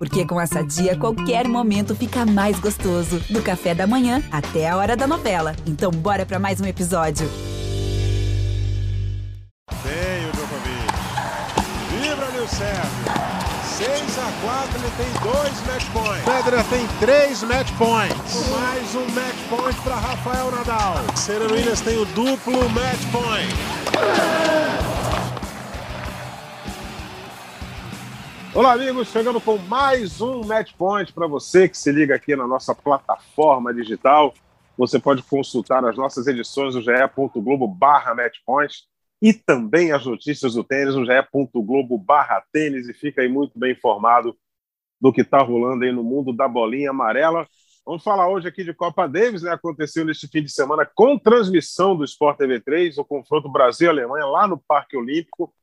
Porque com essa dia, qualquer momento fica mais gostoso. Do café da manhã até a hora da novela. Então, bora para mais um episódio. Bem o Djokovic. Vibra, meu Sérgio. 6 a 4 ele tem dois match points. Federer tem três match points. Mais um match point para Rafael Nadal. Serena Williams tem o duplo match point. Olá, amigos, chegando com mais um Match Point para você que se liga aqui na nossa plataforma digital. Você pode consultar as nossas edições do ge.globo barra matchpoint e também as notícias do tênis no ge.globo barra tênis e fica aí muito bem informado do que está rolando aí no mundo da bolinha amarela. Vamos falar hoje aqui de Copa Davis, né? Aconteceu neste fim de semana com transmissão do Sport TV 3, o confronto Brasil-Alemanha lá no Parque Olímpico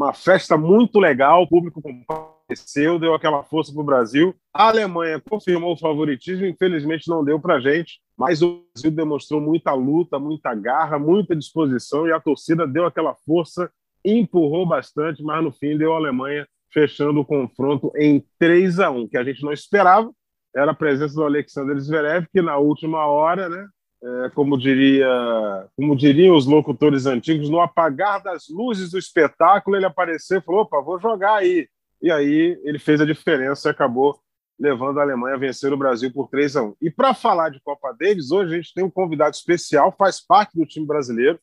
uma festa muito legal, o público compareceu, deu aquela força para o Brasil. A Alemanha confirmou o favoritismo, infelizmente não deu para a gente, mas o Brasil demonstrou muita luta, muita garra, muita disposição e a torcida deu aquela força, empurrou bastante, mas no fim deu a Alemanha fechando o confronto em 3 a 1 que a gente não esperava. Era a presença do Alexander Zverev, que na última hora, né, é, como diria, como diriam os locutores antigos, no apagar das luzes do espetáculo, ele apareceu e falou: opa, vou jogar aí. E aí ele fez a diferença e acabou levando a Alemanha a vencer o Brasil por 3 a 1. E para falar de Copa Davis, hoje a gente tem um convidado especial, faz parte do time brasileiro,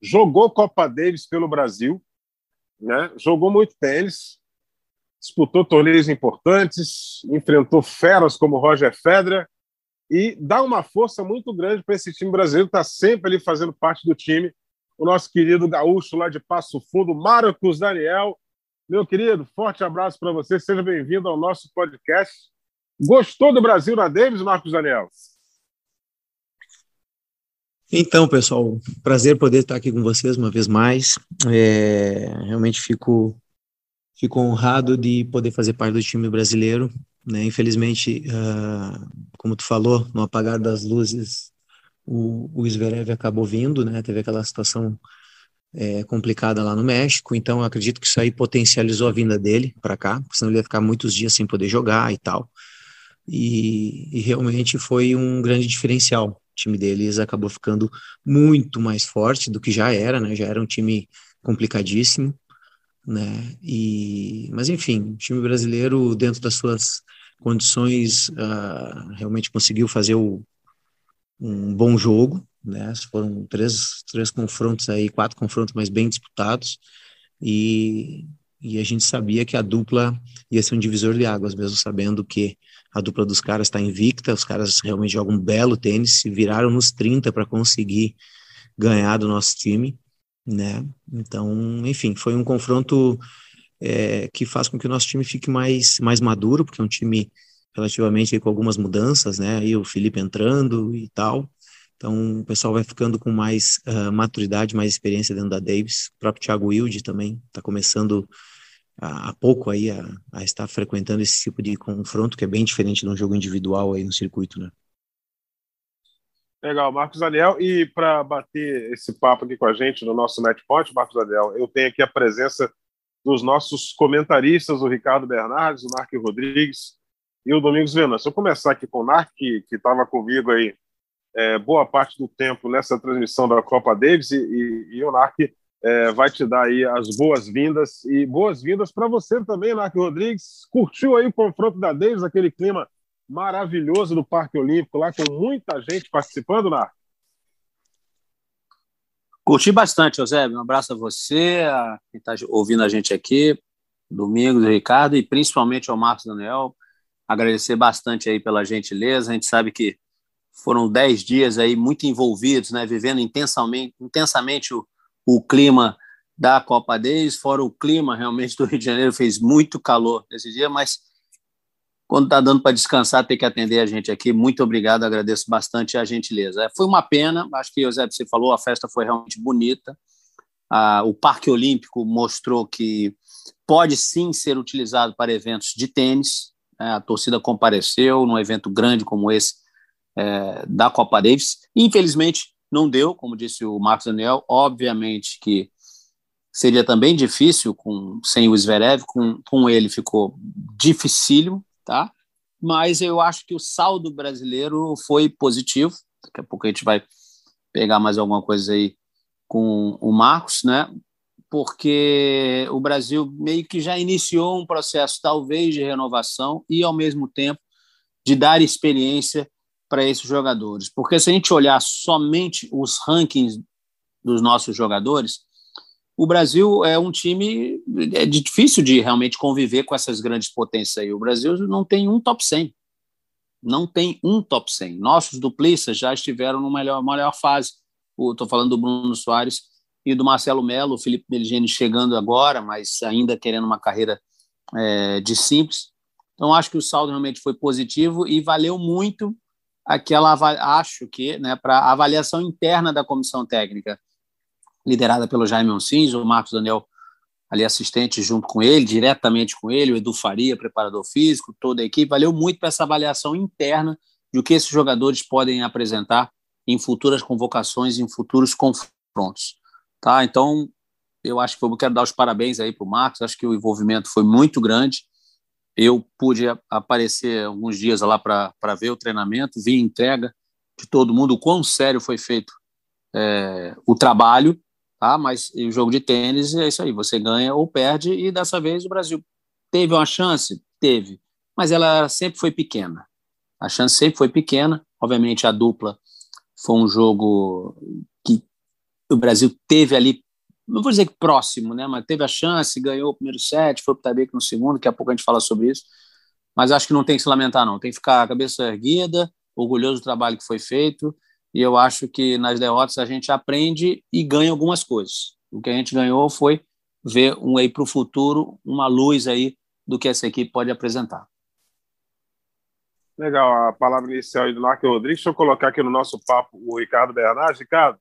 jogou Copa Davis pelo Brasil, né? jogou muito tênis, disputou torneios importantes, enfrentou feras como Roger Federer, e dá uma força muito grande para esse time brasileiro, está sempre ali fazendo parte do time. O nosso querido gaúcho lá de Passo Fundo, Marcos Daniel. Meu querido, forte abraço para você, seja bem-vindo ao nosso podcast. Gostou do Brasil na Davis, Marcos Daniel? Então, pessoal, prazer poder estar aqui com vocês uma vez mais. É, realmente fico, fico honrado de poder fazer parte do time brasileiro. Né? Infelizmente, uh, como tu falou, no apagar das luzes, o, o Zverev acabou vindo, né? Teve aquela situação é, complicada lá no México, então acredito que isso aí potencializou a vinda dele para cá, senão ele ia ficar muitos dias sem poder jogar e tal. E, e, realmente foi um grande diferencial. O time deles acabou ficando muito mais forte do que já era, né? Já era um time complicadíssimo, né? E, mas enfim, o time brasileiro dentro das suas condições, uh, realmente conseguiu fazer o, um bom jogo, né? Foram três, três confrontos aí, quatro confrontos mais bem disputados, e, e a gente sabia que a dupla ia ser um divisor de águas, mesmo sabendo que a dupla dos caras está invicta, os caras realmente jogam um belo tênis, se viraram nos 30 para conseguir ganhar do nosso time, né? Então, enfim, foi um confronto é, que faz com que o nosso time fique mais, mais maduro, porque é um time relativamente com algumas mudanças, né? Aí o Felipe entrando e tal. Então o pessoal vai ficando com mais uh, maturidade, mais experiência dentro da Davis. O próprio Thiago Wilde também está começando há pouco aí a, a, estar frequentando esse tipo de confronto, que é bem diferente de um jogo individual aí no circuito, né? Legal, Marcos Daniel. E para bater esse papo aqui com a gente no nosso Matchpoint, Marcos Daniel, eu tenho aqui a presença dos nossos comentaristas, o Ricardo Bernardes, o Narc Rodrigues e o Domingos Venâncio. Se eu começar aqui com o Narc, que estava comigo aí é, boa parte do tempo nessa transmissão da Copa Davis, e, e, e o Narc é, vai te dar aí as boas-vindas, e boas-vindas para você também, Narc Rodrigues. Curtiu aí o confronto da Davis, aquele clima maravilhoso do Parque Olímpico, lá com muita gente participando, Narc? Curti bastante, José. Um abraço a você, a quem está ouvindo a gente aqui, Domingos Ricardo, e principalmente ao Marcos Daniel. Agradecer bastante aí pela gentileza. A gente sabe que foram dez dias aí muito envolvidos, né, vivendo intensamente, intensamente o, o clima da Copa Days, fora o clima realmente do Rio de Janeiro, fez muito calor nesse dia, mas quando está dando para descansar, ter que atender a gente aqui. Muito obrigado, agradeço bastante a gentileza. É, foi uma pena, acho que, José, você falou, a festa foi realmente bonita. Ah, o Parque Olímpico mostrou que pode sim ser utilizado para eventos de tênis. É, a torcida compareceu num evento grande como esse é, da Copa Davis. Infelizmente, não deu, como disse o Marcos Daniel. Obviamente que seria também difícil com, sem o Zverev, com, com ele ficou dificílimo, tá? Mas eu acho que o saldo brasileiro foi positivo. Daqui a pouco a gente vai pegar mais alguma coisa aí com o Marcos, né? Porque o Brasil meio que já iniciou um processo, talvez, de renovação e, ao mesmo tempo, de dar experiência para esses jogadores. Porque se a gente olhar somente os rankings dos nossos jogadores, o Brasil é um time é difícil de realmente conviver com essas grandes potências aí. O Brasil não tem um top 100. Não tem um top 100. Nossos duplistas já estiveram na melhor, melhor fase. Estou falando do Bruno Soares e do Marcelo Melo, o Felipe Meligeni chegando agora, mas ainda querendo uma carreira é, de simples. Então, acho que o saldo realmente foi positivo e valeu muito aquela, acho que, né, para avaliação interna da comissão técnica liderada pelo Jaime Oncins, o Marcos Daniel ali assistente junto com ele, diretamente com ele, o Edu Faria, preparador físico, toda a equipe, valeu muito para essa avaliação interna de o que esses jogadores podem apresentar em futuras convocações, em futuros confrontos. Tá? Então, eu acho que eu quero dar os parabéns aí para o Marcos, acho que o envolvimento foi muito grande. Eu pude aparecer alguns dias lá para ver o treinamento, vi a entrega de todo mundo, o quão sério foi feito é, o trabalho, tá? Mas o jogo de tênis é isso aí, você ganha ou perde e dessa vez o Brasil teve uma chance, teve, mas ela sempre foi pequena. A chance sempre foi pequena. Obviamente a dupla foi um jogo que o Brasil teve ali, não vou dizer que próximo, né? Mas teve a chance, ganhou o primeiro set, foi para o Tabeco no segundo. Daqui a pouco a gente fala sobre isso. Mas acho que não tem que se lamentar, não. Tem que ficar a cabeça erguida, orgulhoso do trabalho que foi feito e eu acho que nas derrotas a gente aprende e ganha algumas coisas. O que a gente ganhou foi ver um aí para o futuro, uma luz aí do que essa equipe pode apresentar. Legal, a palavra inicial aí do Marco Rodrigues. Deixa eu colocar aqui no nosso papo o Ricardo Bernardes. Ricardo,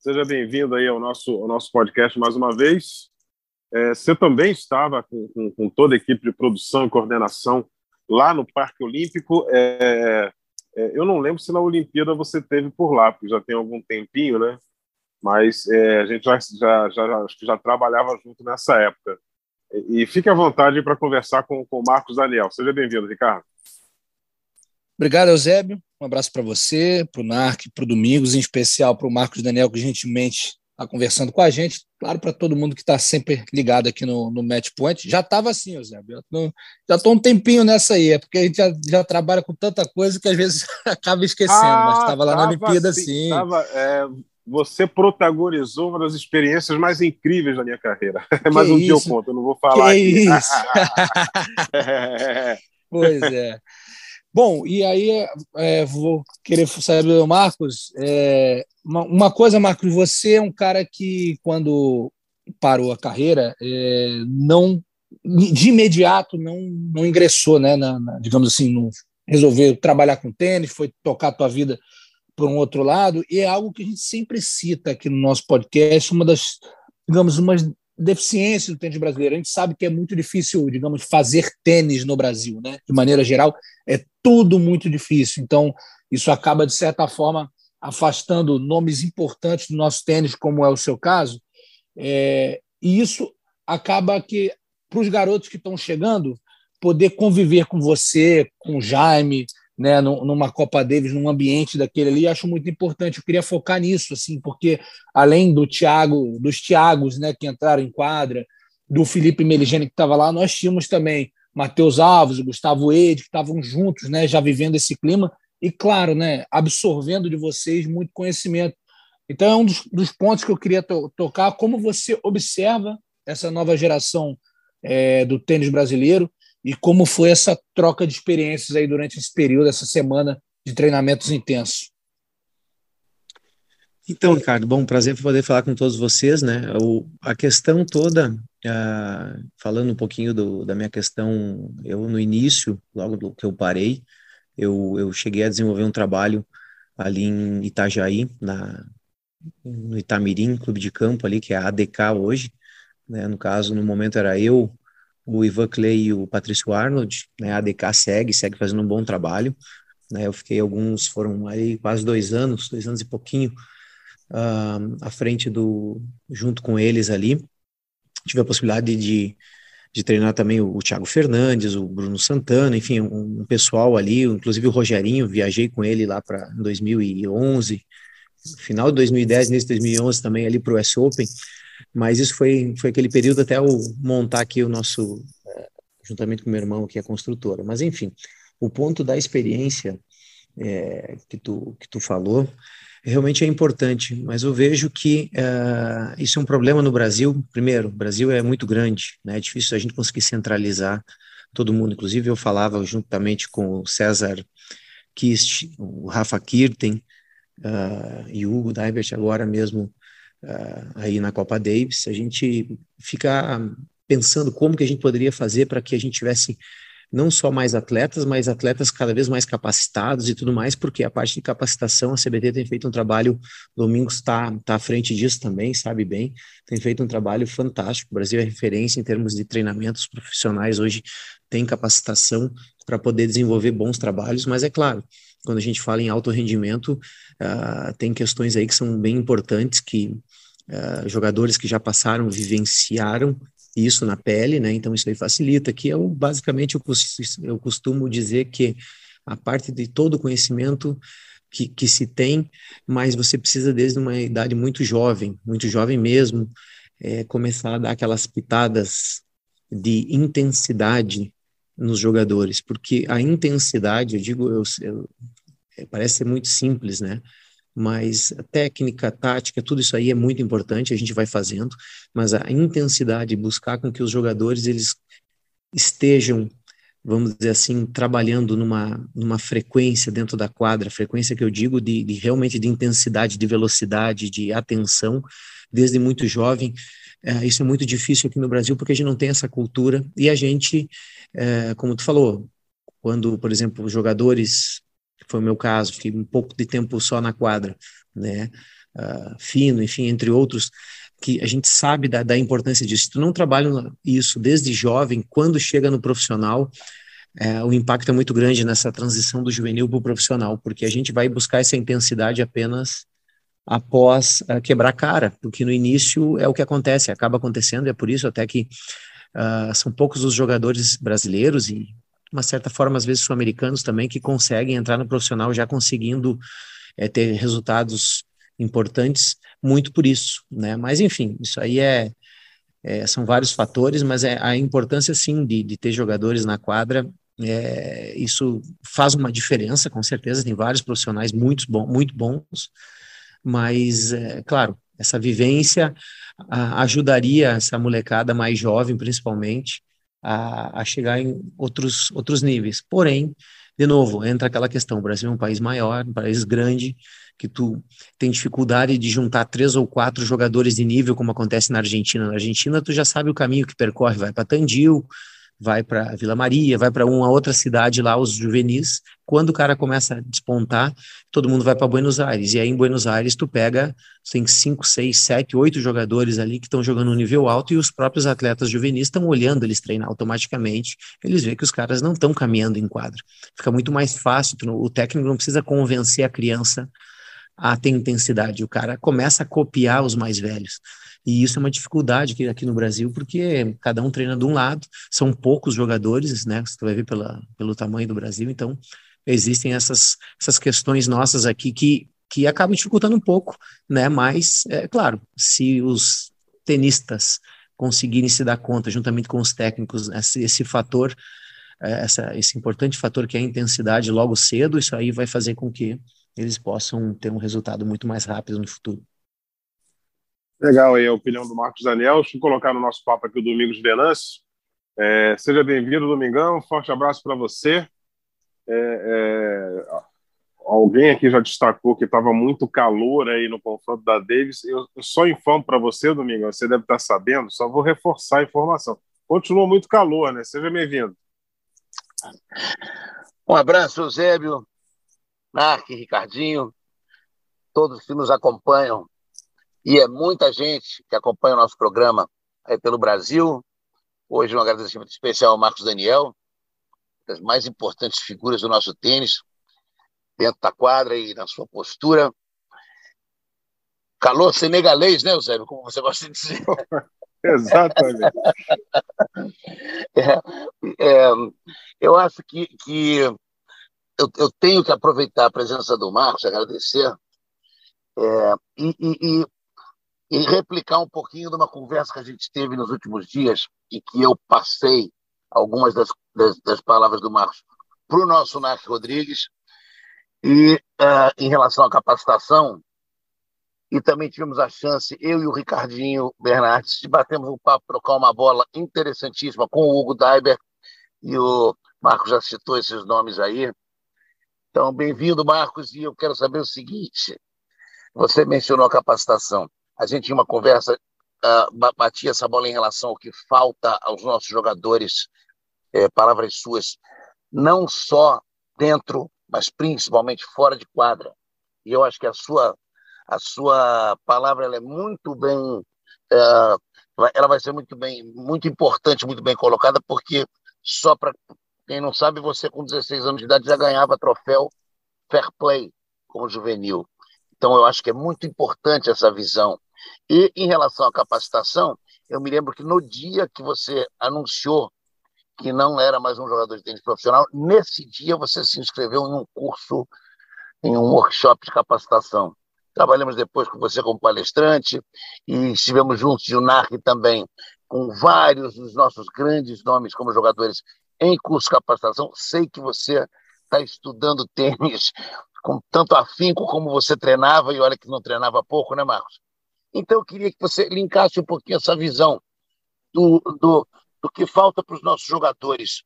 seja bem-vindo aí ao nosso, ao nosso podcast mais uma vez. É, você também estava com, com, com, toda a equipe de produção e coordenação lá no Parque Olímpico. É, é, eu não lembro se na Olimpíada você teve por lá, porque já tem algum tempinho, né? Mas é, a gente já, já, já, já trabalhava junto nessa época. E, e fique à vontade para conversar com, com o Marcos Daniel. Seja bem-vindo, Ricardo. Obrigado, Eusébio. Um abraço para você, para o NARC, para o Domingos, em especial para o Marcos Daniel, que gentilmente está conversando com a gente. Claro, para todo mundo que está sempre ligado aqui no, no Match Point. Já estava assim, Eusébio. Já estou um tempinho nessa aí, é porque a gente já, já, trabalha com tanta coisa que às vezes acaba esquecendo, ah, mas estava lá na Olimpíada sim. Tava, é, você protagonizou uma das experiências mais incríveis da minha carreira. Que mais um isso? dia eu conto, eu não vou falar. Que aqui. isso! pois é. Bom, e aí é, vou querer saber, Marcos, é, uma, uma, coisa, Marcos, você é um cara que, quando parou a carreira, é, não de imediato não, não ingressou, né, na, na, digamos assim, no, resolveu trabalhar com tênis, foi tocar a tua vida por um outro lado, e é algo que a gente sempre cita aqui no nosso podcast, uma das, digamos, umas deficiência do tênis brasileiro. A gente sabe que é muito difícil, digamos, fazer tênis no Brasil, né? De maneira geral, é tudo muito difícil. Então, isso acaba, de certa forma, afastando nomes importantes do nosso tênis, como é o seu caso. É, e isso acaba que, para os garotos que estão chegando, poder conviver com você, com o Jaime, né, numa Copa Davis, num ambiente daquele ali, acho muito importante. Eu queria focar nisso, assim, porque além do Thiago, dos Thiagos, né, que entraram em quadra, do Felipe Meligeni que estava lá, nós tínhamos também Matheus Alves, Gustavo Ede, que estavam juntos, né, já vivendo esse clima e, claro, né, absorvendo de vocês muito conhecimento. Então, é um dos, dos pontos que eu queria to tocar, como você observa essa nova geração é, do tênis brasileiro, e como foi essa troca de experiências aí durante esse período, essa semana de treinamentos intensos. Então, Ricardo, bom, prazer poder falar com todos vocês, né? O, a questão toda, uh, falando um pouquinho do, da minha questão, eu no início, logo que eu parei, eu, eu cheguei a desenvolver um trabalho ali em Itajaí, na, no Itamirim, clube de campo ali, que é a ADK hoje, né? No caso, no momento era eu, o Ivan Clay e o Patrício Arnold, né, a ADK segue, segue fazendo um bom trabalho, né, eu fiquei alguns, foram aí quase dois anos, dois anos e pouquinho, uh, à frente do, junto com eles ali, tive a possibilidade de, de treinar também o, o Thiago Fernandes, o Bruno Santana, enfim, um, um, pessoal ali, inclusive o Rogerinho, viajei com ele lá para 2011, final de 2010, nesse 2011 também ali para o US Open, mas isso foi, foi aquele período até eu montar aqui o nosso, é, juntamente com meu irmão, que é construtora, mas enfim, o ponto da experiência é, que, tu, que tu falou, realmente é importante, mas eu vejo que uh, isso é um problema no Brasil. Primeiro, o Brasil é muito grande, né? é difícil a gente conseguir centralizar todo mundo. Inclusive, eu falava juntamente com o César Kist, o Rafa Kirten uh, e Hugo Daibert agora mesmo uh, aí na Copa Davis, a gente fica pensando como que a gente poderia fazer para que a gente tivesse não só mais atletas, mas atletas cada vez mais capacitados e tudo mais, porque a parte de capacitação, a CBT tem feito um trabalho, Domingos está tá à frente disso também, sabe bem, tem feito um trabalho fantástico, o Brasil é referência em termos de treinamentos profissionais, hoje tem capacitação para poder desenvolver bons trabalhos, mas é claro, quando a gente fala em alto rendimento, uh, tem questões aí que são bem importantes, que Uh, jogadores que já passaram, vivenciaram isso na pele, né? Então isso aí facilita, que é basicamente eu, eu costumo dizer que a parte de todo o conhecimento que, que se tem, mas você precisa desde uma idade muito jovem, muito jovem mesmo, é, começar a dar aquelas pitadas de intensidade nos jogadores, porque a intensidade, eu digo, eu, eu, parece ser muito simples, né? Mas técnica, tática, tudo isso aí é muito importante, a gente vai fazendo, mas a intensidade, buscar com que os jogadores eles estejam, vamos dizer assim, trabalhando numa, numa frequência dentro da quadra, frequência que eu digo de, de realmente de intensidade, de velocidade, de atenção, desde muito jovem, é, isso é muito difícil aqui no Brasil porque a gente não tem essa cultura. E a gente, é, como tu falou, quando, por exemplo, jogadores foi o meu caso, fiquei um pouco de tempo só na quadra, né? Uh, fino, enfim, entre outros, que a gente sabe da, da importância disso. Se tu não trabalha isso desde jovem, quando chega no profissional, é, o impacto é muito grande nessa transição do juvenil para o profissional, porque a gente vai buscar essa intensidade apenas após uh, quebrar cara, porque no início é o que acontece, acaba acontecendo, e é por isso até que uh, são poucos os jogadores brasileiros e uma certa forma, às vezes, sul-americanos também, que conseguem entrar no profissional já conseguindo é, ter resultados importantes, muito por isso, né? Mas, enfim, isso aí é, é são vários fatores, mas é a importância, sim, de, de ter jogadores na quadra, é, isso faz uma diferença, com certeza, tem vários profissionais muito, bom, muito bons, mas, é, claro, essa vivência a, ajudaria essa molecada mais jovem, principalmente, a, a chegar em outros, outros níveis. Porém, de novo, entra aquela questão: o Brasil é um país maior, um país grande, que tu tem dificuldade de juntar três ou quatro jogadores de nível, como acontece na Argentina. Na Argentina, tu já sabe o caminho que percorre, vai para Tandil, vai para Vila Maria, vai para uma outra cidade lá, os juvenis. Quando o cara começa a despontar, todo mundo vai para Buenos Aires. E aí em Buenos Aires tu pega, tem cinco, seis, sete, oito jogadores ali que estão jogando no nível alto e os próprios atletas juvenis estão olhando eles treinar automaticamente. Eles veem que os caras não estão caminhando em quadra. Fica muito mais fácil, o técnico não precisa convencer a criança a ter intensidade. O cara começa a copiar os mais velhos. E isso é uma dificuldade aqui, aqui no Brasil, porque cada um treina de um lado, são poucos jogadores, né? Você vai ver pela, pelo tamanho do Brasil, então existem essas, essas questões nossas aqui que, que acabam dificultando um pouco, né? Mas, é claro, se os tenistas conseguirem se dar conta, juntamente com os técnicos, esse, esse fator, é, essa, esse importante fator que é a intensidade logo cedo, isso aí vai fazer com que eles possam ter um resultado muito mais rápido no futuro. Legal aí a opinião do Marcos Daniel. Deixa eu colocar no nosso papo aqui o Domingos Venâncio. É, seja bem-vindo, Domingão. Forte abraço para você. É, é, alguém aqui já destacou que estava muito calor aí no confronto da Davis. Eu, eu só informo para você, Domingão, você deve estar sabendo, só vou reforçar a informação. Continua muito calor, né? Seja bem-vindo. Um abraço, Eusébio, Narc, Ricardinho, todos que nos acompanham e é muita gente que acompanha o nosso programa aí pelo Brasil. Hoje, um agradecimento especial ao Marcos Daniel, das mais importantes figuras do nosso tênis, dentro da quadra e na sua postura. Calor senegalês, né, Eusébio? Como você gosta de dizer. Exatamente. É, é, eu acho que, que eu, eu, tenho que aproveitar a presença do Marcos, agradecer, é, e, e, e, replicar um pouquinho de uma conversa que a gente teve nos últimos dias e que eu passei algumas das, das, das palavras do Marcos para o nosso Nath Rodrigues. E uh, em relação à capacitação, e também tivemos a chance, eu e o Ricardinho Bernardes, de batermos um papo, trocar uma bola interessantíssima com o Hugo Daiber, e o Marcos já citou esses nomes aí. Então, bem-vindo, Marcos, e eu quero saber o seguinte: você mencionou a capacitação. A gente tinha uma conversa, uh, batia essa bola em relação ao que falta aos nossos jogadores, é, palavras suas, não só dentro, mas principalmente fora de quadra. E eu acho que a sua a sua palavra ela é muito bem, uh, ela vai ser muito bem, muito importante, muito bem colocada, porque só para quem não sabe, você com 16 anos de idade já ganhava troféu Fair Play como juvenil. Então eu acho que é muito importante essa visão. E em relação à capacitação, eu me lembro que no dia que você anunciou que não era mais um jogador de tênis profissional, nesse dia você se inscreveu em um curso, em um workshop de capacitação. Trabalhamos depois com você como palestrante e estivemos juntos de UNARC também com vários dos nossos grandes nomes como jogadores em curso de capacitação. Sei que você está estudando tênis com tanto afinco como você treinava, e olha que não treinava pouco, né, Marcos? Então, eu queria que você linkasse um pouquinho essa visão do, do, do que falta para os nossos jogadores,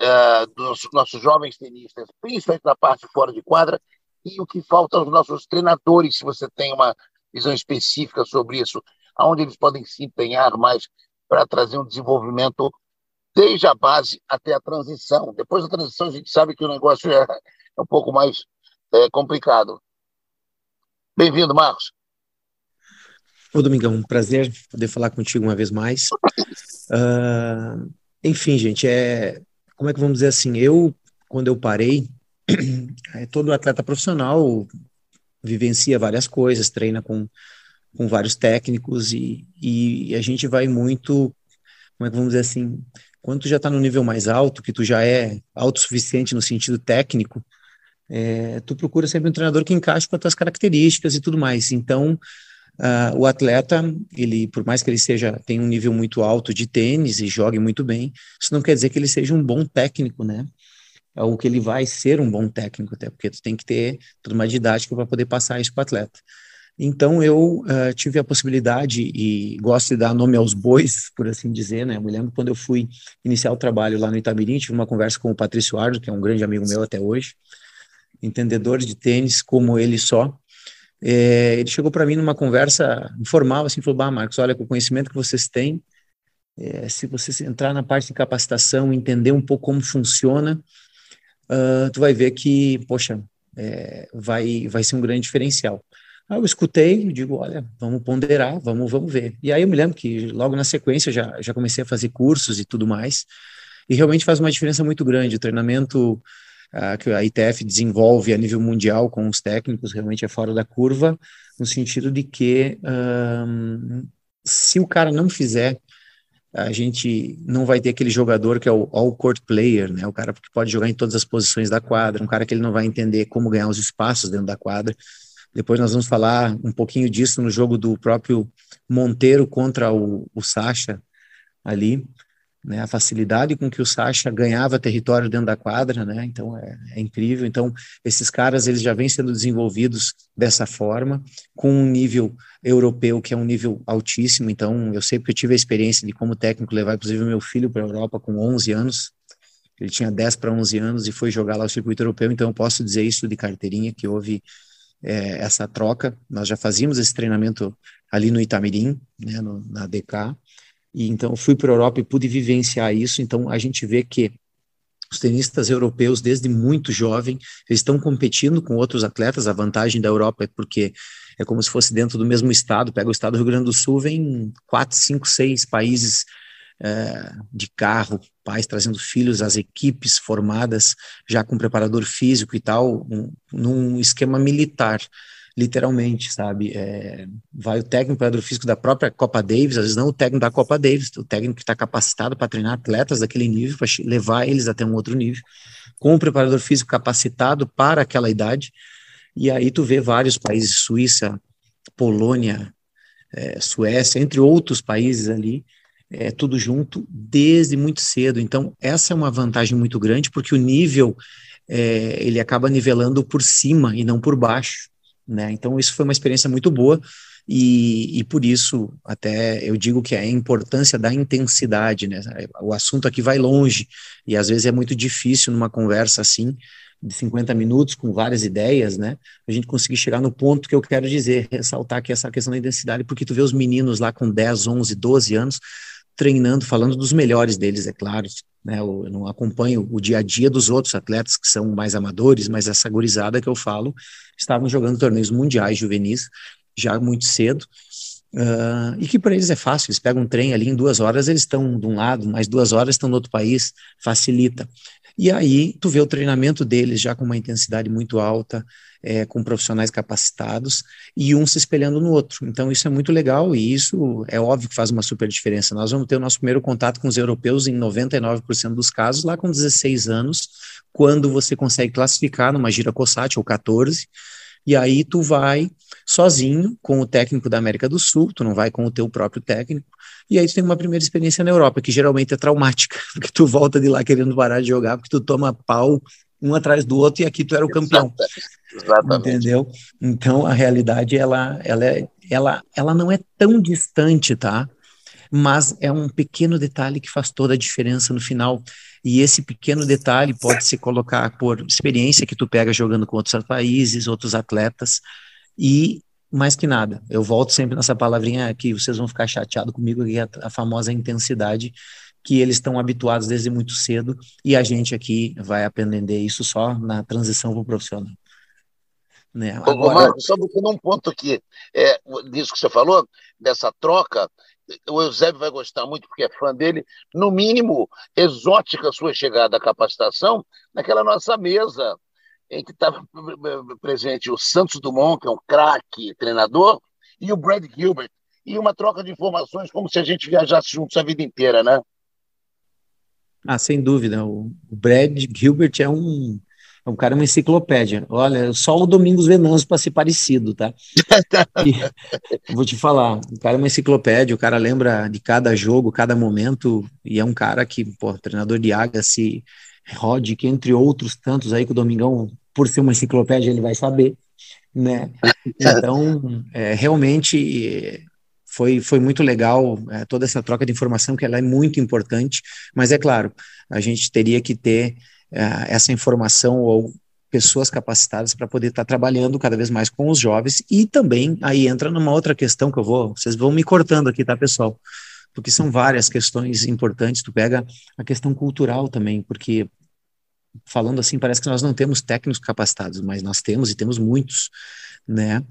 uh, dos nossos jovens tenistas, principalmente na parte fora de quadra, e o que falta aos nossos treinadores, se você tem uma visão específica sobre isso, aonde eles podem se empenhar mais para trazer um desenvolvimento desde a base até a transição. Depois da transição, a gente sabe que o negócio é, é um pouco mais é, complicado. Bem-vindo, Marcos. Ô, Domingão, um prazer poder falar contigo uma vez mais. Uh, enfim, gente, é como é que vamos dizer assim? Eu, quando eu parei, é, todo atleta profissional vivencia várias coisas, treina com, com vários técnicos e, e a gente vai muito, como é que vamos dizer assim, quando tu já está no nível mais alto, que tu já é autossuficiente no sentido técnico, é, tu procura sempre um treinador que encaixe com as tuas características e tudo mais. Então, uh, o atleta, ele, por mais que ele seja tenha um nível muito alto de tênis e jogue muito bem, isso não quer dizer que ele seja um bom técnico, né? ou que ele vai ser um bom técnico, até porque tu tem que ter toda uma didática para poder passar isso para o atleta. Então eu uh, tive a possibilidade e gosto de dar nome aos bois, por assim dizer, né? Eu me lembro quando eu fui iniciar o trabalho lá no Itamirim, tive uma conversa com o Patrício Ardo, que é um grande amigo meu até hoje, entendedor de tênis como ele só. É, ele chegou para mim numa conversa informal, assim, falou: "Bah, Marcos, olha, com o conhecimento que vocês têm, é, se você entrar na parte de capacitação, entender um pouco como funciona, uh, tu vai ver que, poxa, é, vai, vai ser um grande diferencial. Aí eu escutei e digo, olha, vamos ponderar, vamos, vamos ver. E aí eu me lembro que logo na sequência já, já comecei a fazer cursos e tudo mais, e realmente faz uma diferença muito grande. O treinamento uh, que a ITF desenvolve a nível mundial com os técnicos realmente é fora da curva, no sentido de que um, se o cara não fizer a gente não vai ter aquele jogador que é o all-court player, né? O cara que pode jogar em todas as posições da quadra, um cara que ele não vai entender como ganhar os espaços dentro da quadra. Depois nós vamos falar um pouquinho disso no jogo do próprio Monteiro contra o, o Sacha ali né, a facilidade com que o Sacha ganhava território dentro da quadra, né, então é, é, incrível. Então, esses caras, eles já vêm sendo desenvolvidos dessa forma, com um nível europeu que é um nível altíssimo, então eu sei porque eu tive a experiência de como técnico levar, inclusive, meu filho para a Europa com 11 anos, ele tinha 10 para 11 anos e foi jogar lá o circuito europeu, então eu posso dizer isso de carteirinha, que houve é, essa troca, nós já fazíamos esse treinamento ali no Itamirim, né, no, na DK, e então fui para a Europa e pude vivenciar isso. Então a gente vê que os tenistas europeus, desde muito jovem, eles estão competindo com outros atletas. A vantagem da Europa é porque é como se fosse dentro do mesmo estado. Pega o estado do Rio Grande do Sul, vem quatro, cinco, seis países é, de carro, pais trazendo filhos, as equipes formadas já com preparador físico e tal, um, num esquema militar. Literalmente, sabe? É, vai o técnico preparador físico da própria Copa Davis, às vezes não o técnico da Copa Davis, o técnico que está capacitado para treinar atletas daquele nível, para levar eles até um outro nível, com o preparador físico capacitado para aquela idade, e aí tu vê vários países, Suíça, Polônia, é, Suécia, entre outros países ali, é, tudo junto desde muito cedo. Então, essa é uma vantagem muito grande, porque o nível é, ele acaba nivelando por cima e não por baixo. Né? Então, isso foi uma experiência muito boa. E, e, por isso, até eu digo que é a importância da intensidade, né? O assunto aqui vai longe, e às vezes é muito difícil numa conversa assim, de 50 minutos, com várias ideias, né? A gente conseguir chegar no ponto que eu quero dizer, ressaltar aqui essa questão da intensidade, porque tu vê os meninos lá com 10, 11, 12 anos, treinando, falando dos melhores deles, é claro. Né? Eu não acompanho o dia a dia dos outros atletas que são mais amadores, mas essa gurizada que eu falo estavam jogando torneios mundiais juvenis já muito cedo. Uh, e que para eles é fácil, eles pegam um trem ali em duas horas, eles estão de um lado, mais duas horas estão no outro país, facilita. E aí tu vê o treinamento deles já com uma intensidade muito alta, é, com profissionais capacitados e um se espelhando no outro. Então isso é muito legal e isso é óbvio que faz uma super diferença. Nós vamos ter o nosso primeiro contato com os europeus em 99% dos casos lá com 16 anos, quando você consegue classificar numa gira COSAT ou 14, e aí tu vai sozinho com o técnico da América do Sul, tu não vai com o teu próprio técnico, e aí tu tem uma primeira experiência na Europa, que geralmente é traumática, porque tu volta de lá querendo parar de jogar, porque tu toma pau um atrás do outro e aqui tu era o campeão. Exatamente. Entendeu? Então a realidade ela ela é, ela ela não é tão distante, tá? Mas é um pequeno detalhe que faz toda a diferença no final. E esse pequeno detalhe pode se colocar por experiência que tu pega jogando com outros países, outros atletas e mais que nada, eu volto sempre nessa palavrinha que vocês vão ficar chateados comigo, que é a, a famosa intensidade que eles estão habituados desde muito cedo e a gente aqui vai aprender isso só na transição para o profissional. Né? Agora... Marcos, só um ponto aqui, é, disso que você falou, dessa troca, o Eusébio vai gostar muito porque é fã dele, no mínimo exótica sua chegada à capacitação naquela nossa mesa em que estava presente o Santos Dumont, que é um craque treinador, e o Brad Gilbert, e uma troca de informações como se a gente viajasse juntos a vida inteira, né? Ah, sem dúvida. O Brad Gilbert é um, é um cara, uma enciclopédia. Olha, só o Domingos Venâncio para ser parecido, tá? E, vou te falar, o cara é uma enciclopédia, o cara lembra de cada jogo, cada momento, e é um cara que, pô, treinador de Agassi, Rodic, entre outros tantos aí que o Domingão, por ser uma enciclopédia, ele vai saber, né? Então, é, realmente foi, foi muito legal é, toda essa troca de informação, que ela é muito importante, mas é claro, a gente teria que ter é, essa informação ou pessoas capacitadas para poder estar tá trabalhando cada vez mais com os jovens. E também aí entra numa outra questão que eu vou, vocês vão me cortando aqui, tá, pessoal? Porque são várias questões importantes, tu pega a questão cultural também, porque falando assim, parece que nós não temos técnicos capacitados, mas nós temos e temos muitos, né?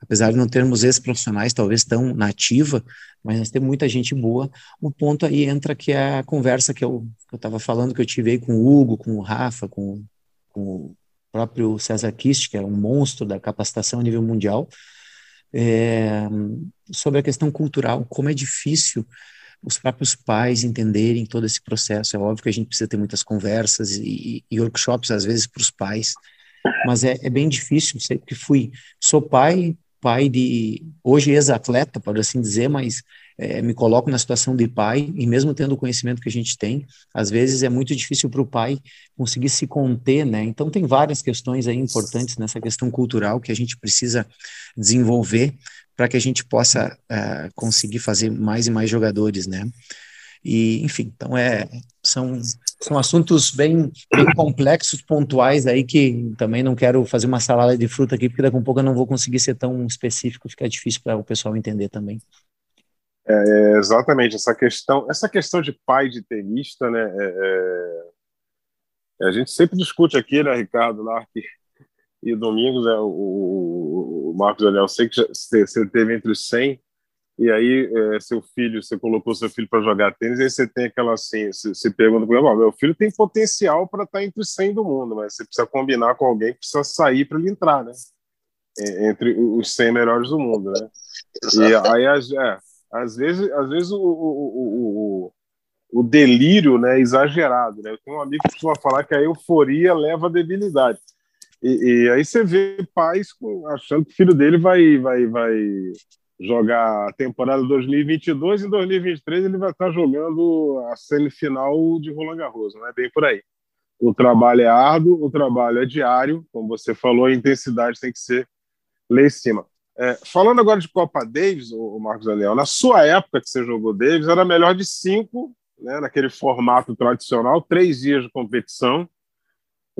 apesar de não termos esses profissionais talvez tão nativa, mas nós temos muita gente boa. O ponto aí entra que é a conversa que eu estava falando, que eu tive aí com o Hugo, com o Rafa, com, com o próprio César Kist, que é um monstro da capacitação a nível mundial, é, sobre a questão cultural, como é difícil os próprios pais entenderem todo esse processo. É óbvio que a gente precisa ter muitas conversas e, e workshops, às vezes, para os pais, mas é, é, bem difícil. Sei que fui, sou pai, pai de, hoje ex-atleta, por assim dizer, mas é, me coloco na situação de pai, e mesmo tendo o conhecimento que a gente tem, às vezes é muito difícil para o pai conseguir se conter, né? Então tem várias questões aí importantes nessa questão cultural que a gente precisa desenvolver para que a gente possa uh, conseguir fazer mais e mais jogadores, né? E, enfim, então é, são, são assuntos bem, bem complexos, pontuais aí, que também não quero fazer uma salada de fruta aqui, porque daqui a pouco eu não vou conseguir ser tão específico, fica difícil para o pessoal entender também. É, é, exatamente, essa questão, essa questão de pai de tenista, né, é, é, a gente sempre discute aqui, né, Ricardo Larque e Domingos, né, o, o Marcos Daniel, sei que você teve entre os 100 e aí é, seu filho, você colocou seu filho para jogar tênis, aí você tem aquela assim, você, você pergunta para ele, meu filho tem potencial para estar tá entre os 100 do mundo, mas você precisa combinar com alguém que precisa sair para ele entrar, né? entre os 100 melhores do mundo, né? E aí, é, às vezes, às vezes o, o, o, o, delírio né, é exagerado, né? Eu tenho um amigo que costuma falar que a euforia leva à debilidade. E, e aí você vê pais achando que o filho dele vai, vai, vai jogar a temporada 2022 e em 2023 ele vai estar jogando a semifinal de Roland Garros, não é bem por aí. O trabalho é árduo, o trabalho é diário, como você falou, a intensidade tem que ser lá em cima. É, falando agora de Copa Davis, o Marcos Daniel, na sua época que você jogou Davis, era melhor de cinco, né, naquele formato tradicional, três dias de competição.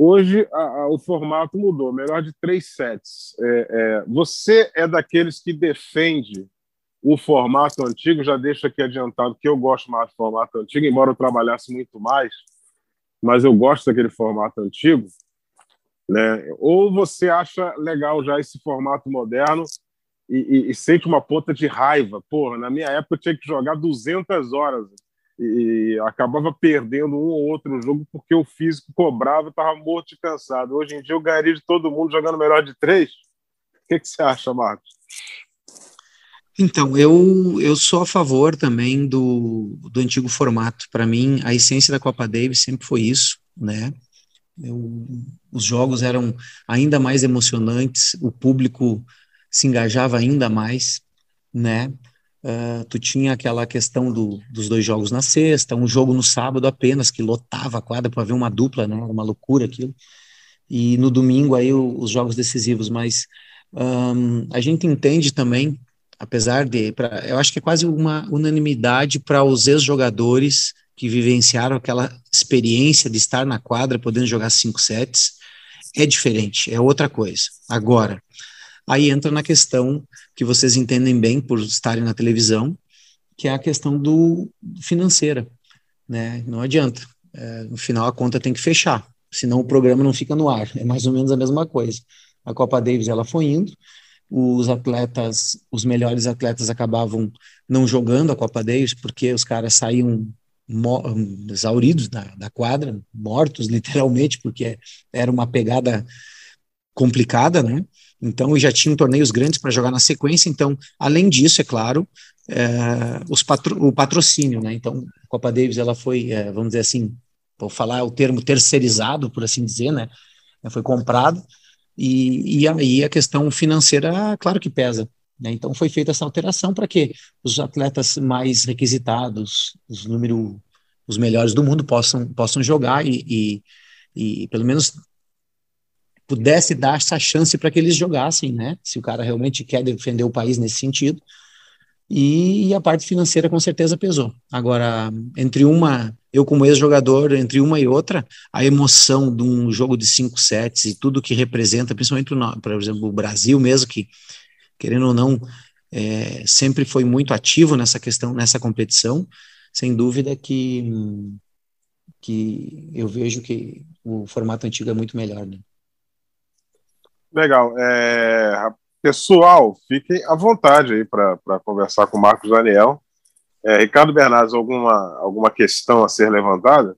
Hoje a, a, o formato mudou, melhor de três sets. É, é, você é daqueles que defende o formato antigo, já deixo aqui adiantado que eu gosto mais do formato antigo, embora eu trabalhasse muito mais, mas eu gosto daquele formato antigo. Né? Ou você acha legal já esse formato moderno e, e, e sente uma ponta de raiva? Porra, na minha época eu tinha que jogar 200 horas e acabava perdendo um ou outro jogo porque o físico cobrava, estava morto e cansado. Hoje em dia eu ganharia de todo mundo jogando melhor de três. O que, que você acha, Marcos? Então, eu, eu sou a favor também do, do antigo formato. Para mim, a essência da Copa Davis sempre foi isso, né? Eu, os jogos eram ainda mais emocionantes, o público se engajava ainda mais, né? Uh, tu tinha aquela questão do, dos dois jogos na sexta, um jogo no sábado apenas, que lotava a quadra para ver uma dupla, né? Era uma loucura aquilo. E no domingo aí o, os jogos decisivos, mas um, a gente entende também, apesar de, pra, eu acho que é quase uma unanimidade para os ex-jogadores que vivenciaram aquela experiência de estar na quadra, podendo jogar cinco sets, é diferente, é outra coisa. Agora, Aí entra na questão que vocês entendem bem por estarem na televisão, que é a questão do financeira, né? Não adianta. É, no final a conta tem que fechar, senão o programa não fica no ar. É mais ou menos a mesma coisa. A Copa Davis ela foi indo, os atletas, os melhores atletas acabavam não jogando a Copa Davis porque os caras saíam exauridos da, da quadra, mortos literalmente, porque era uma pegada complicada, né? Então, já tinham torneios grandes para jogar na sequência. Então, além disso, é claro, é, os patro, o patrocínio, né? Então, a Copa Davis ela foi, é, vamos dizer assim, vou falar o termo terceirizado, por assim dizer, né? Foi comprado e, e aí a questão financeira, claro que pesa. Né? Então, foi feita essa alteração para que os atletas mais requisitados, os número, os melhores do mundo possam possam jogar e, e, e pelo menos pudesse dar essa chance para que eles jogassem, né? Se o cara realmente quer defender o país nesse sentido. E, a parte financeira com certeza pesou. Agora, entre uma, eu como ex-jogador, entre uma e outra, a emoção de um jogo de cinco sets e tudo que representa, principalmente, por exemplo, o Brasil mesmo, que, querendo ou não, é, sempre foi muito ativo nessa questão, nessa competição, sem dúvida que, que eu vejo que o formato antigo é muito melhor, né? Legal. É, pessoal, fiquem à vontade aí para conversar com o Marcos Daniel. É, Ricardo Bernardes, alguma, alguma questão a ser levantada?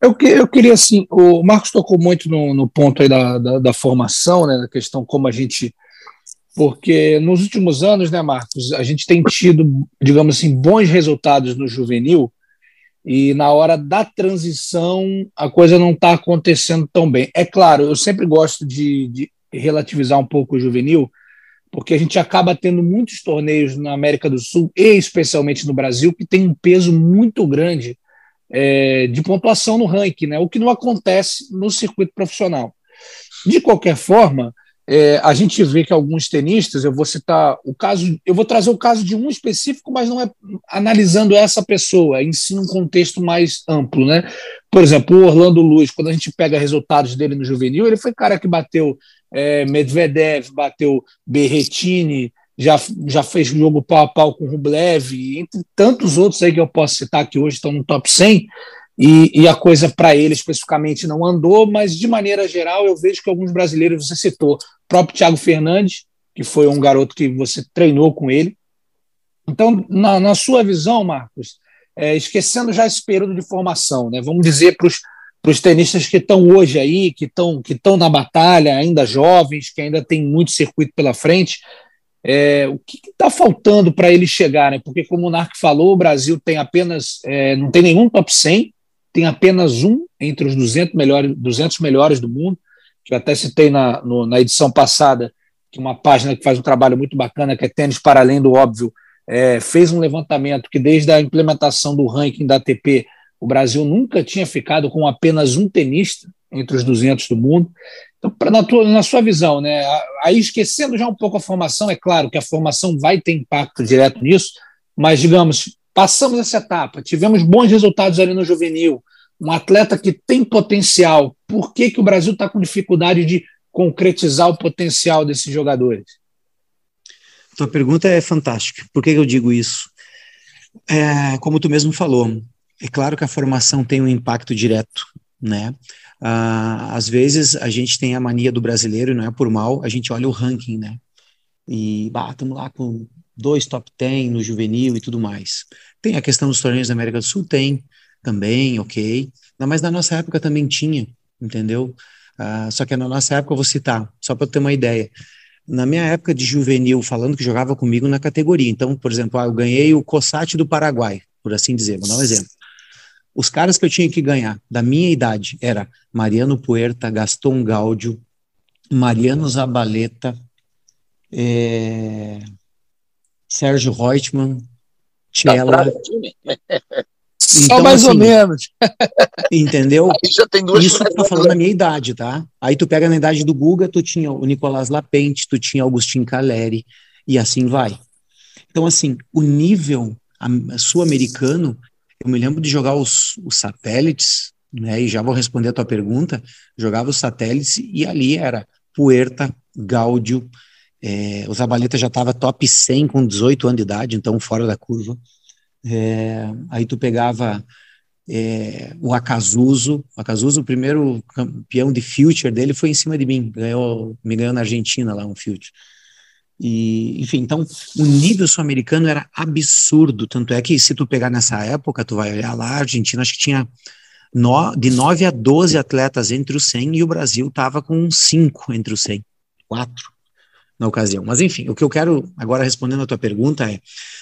Eu, que, eu queria, assim, o Marcos tocou muito no, no ponto aí da, da, da, formação, né, da questão como a gente. Porque nos últimos anos, né, Marcos, a gente tem tido, digamos assim, bons resultados no juvenil, e na hora da transição a coisa não está acontecendo tão bem. É claro, eu sempre gosto de, de, relativizar um pouco o juvenil, porque a gente acaba tendo muitos torneios na América do Sul e especialmente no Brasil que tem um peso muito grande é, de pontuação no ranking, né? o que não acontece no circuito profissional. De qualquer forma, é, a gente vê que alguns tenistas, eu vou citar o caso, eu vou trazer o caso de um específico, mas não é analisando essa pessoa, em si um contexto mais amplo, né? Por exemplo, o Orlando Luz, quando a gente pega resultados dele no juvenil, ele foi cara que bateu é, Medvedev, bateu Berretini, já, já fez jogo pau a pau com Rublev, entre tantos outros aí que eu posso citar que hoje estão no top 100, e, e a coisa para ele especificamente não andou, mas de maneira geral eu vejo que alguns brasileiros, você citou, próprio Thiago Fernandes, que foi um garoto que você treinou com ele. Então, na, na sua visão, Marcos, é, esquecendo já esse período de formação, né, vamos dizer para os tenistas que estão hoje aí, que estão que na batalha, ainda jovens, que ainda tem muito circuito pela frente, é, o que está faltando para eles chegarem? Porque, como o Narc falou, o Brasil tem apenas, é, não tem nenhum top 100, tem apenas um entre os 200 melhores, 200 melhores do mundo, eu até citei na, no, na edição passada, que uma página que faz um trabalho muito bacana, que é Tênis para Além do Óbvio, é, fez um levantamento que desde a implementação do ranking da ATP, o Brasil nunca tinha ficado com apenas um tenista entre os 200 do mundo. Então, pra, na, tua, na sua visão, né, aí esquecendo já um pouco a formação, é claro que a formação vai ter impacto direto nisso, mas, digamos, passamos essa etapa, tivemos bons resultados ali no juvenil, um atleta que tem potencial, por que, que o Brasil está com dificuldade de concretizar o potencial desses jogadores? Tua pergunta é fantástica. Por que, que eu digo isso? É, como tu mesmo falou, é claro que a formação tem um impacto direto, né? Ah, às vezes a gente tem a mania do brasileiro, não é por mal, a gente olha o ranking, né? E estamos lá com dois top 10 no juvenil e tudo mais. Tem a questão dos torneios da América do Sul? Tem, também, ok. Mas na nossa época também tinha, entendeu? Ah, só que na nossa época eu vou citar, só para ter uma ideia. Na minha época de juvenil, falando que jogava comigo na categoria. Então, por exemplo, ah, eu ganhei o Cossate do Paraguai, por assim dizer, vou dar um exemplo. Os caras que eu tinha que ganhar da minha idade era Mariano Puerta, Gaston Gáudio, Mariano Zabaleta, é, Sérgio Reutemann, Chela. Só então, mais assim, ou menos. Entendeu? Isso tu tá falando na minha idade, tá? Aí tu pega na idade do Guga, tu tinha o Nicolás Lapente, tu tinha Augustin Caleri, e assim vai. Então, assim, o nível sul-americano eu me lembro de jogar os, os satélites, né? E já vou responder a tua pergunta. Jogava os satélites e ali era Puerta, Gáudio, é, o Zabaleta já estava top 100 com 18 anos de idade, então fora da curva. É, aí tu pegava é, o Acazuso, o o primeiro campeão de Future dele foi em cima de mim, ganhou, me ganhou na Argentina lá um Future. E, enfim, então o nível sul-americano era absurdo, tanto é que se tu pegar nessa época, tu vai olhar lá, a Argentina acho que tinha no, de 9 a 12 atletas entre os 100 e o Brasil estava com 5 entre os 100, 4 na ocasião. Mas enfim, o que eu quero agora respondendo a tua pergunta é,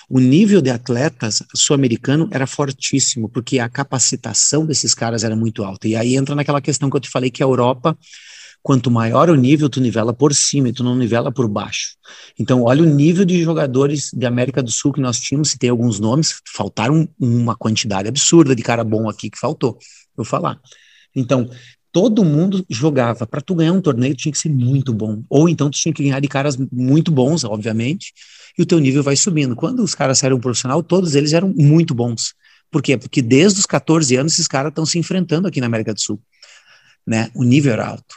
o nível de atletas sul-americano era fortíssimo, porque a capacitação desses caras era muito alta. E aí entra naquela questão que eu te falei que a Europa quanto maior o nível, tu nivela por cima e tu não nivela por baixo. Então, olha o nível de jogadores de América do Sul que nós tínhamos, se tem alguns nomes, faltaram uma quantidade absurda de cara bom aqui que faltou, eu falar. Então, todo mundo jogava. Para tu ganhar um torneio, tinha que ser muito bom. Ou então tu tinha que ganhar de caras muito bons, obviamente, e o teu nível vai subindo. Quando os caras eram profissional, todos eles eram muito bons. Por quê? Porque desde os 14 anos esses caras estão se enfrentando aqui na América do Sul. Né? O nível era alto.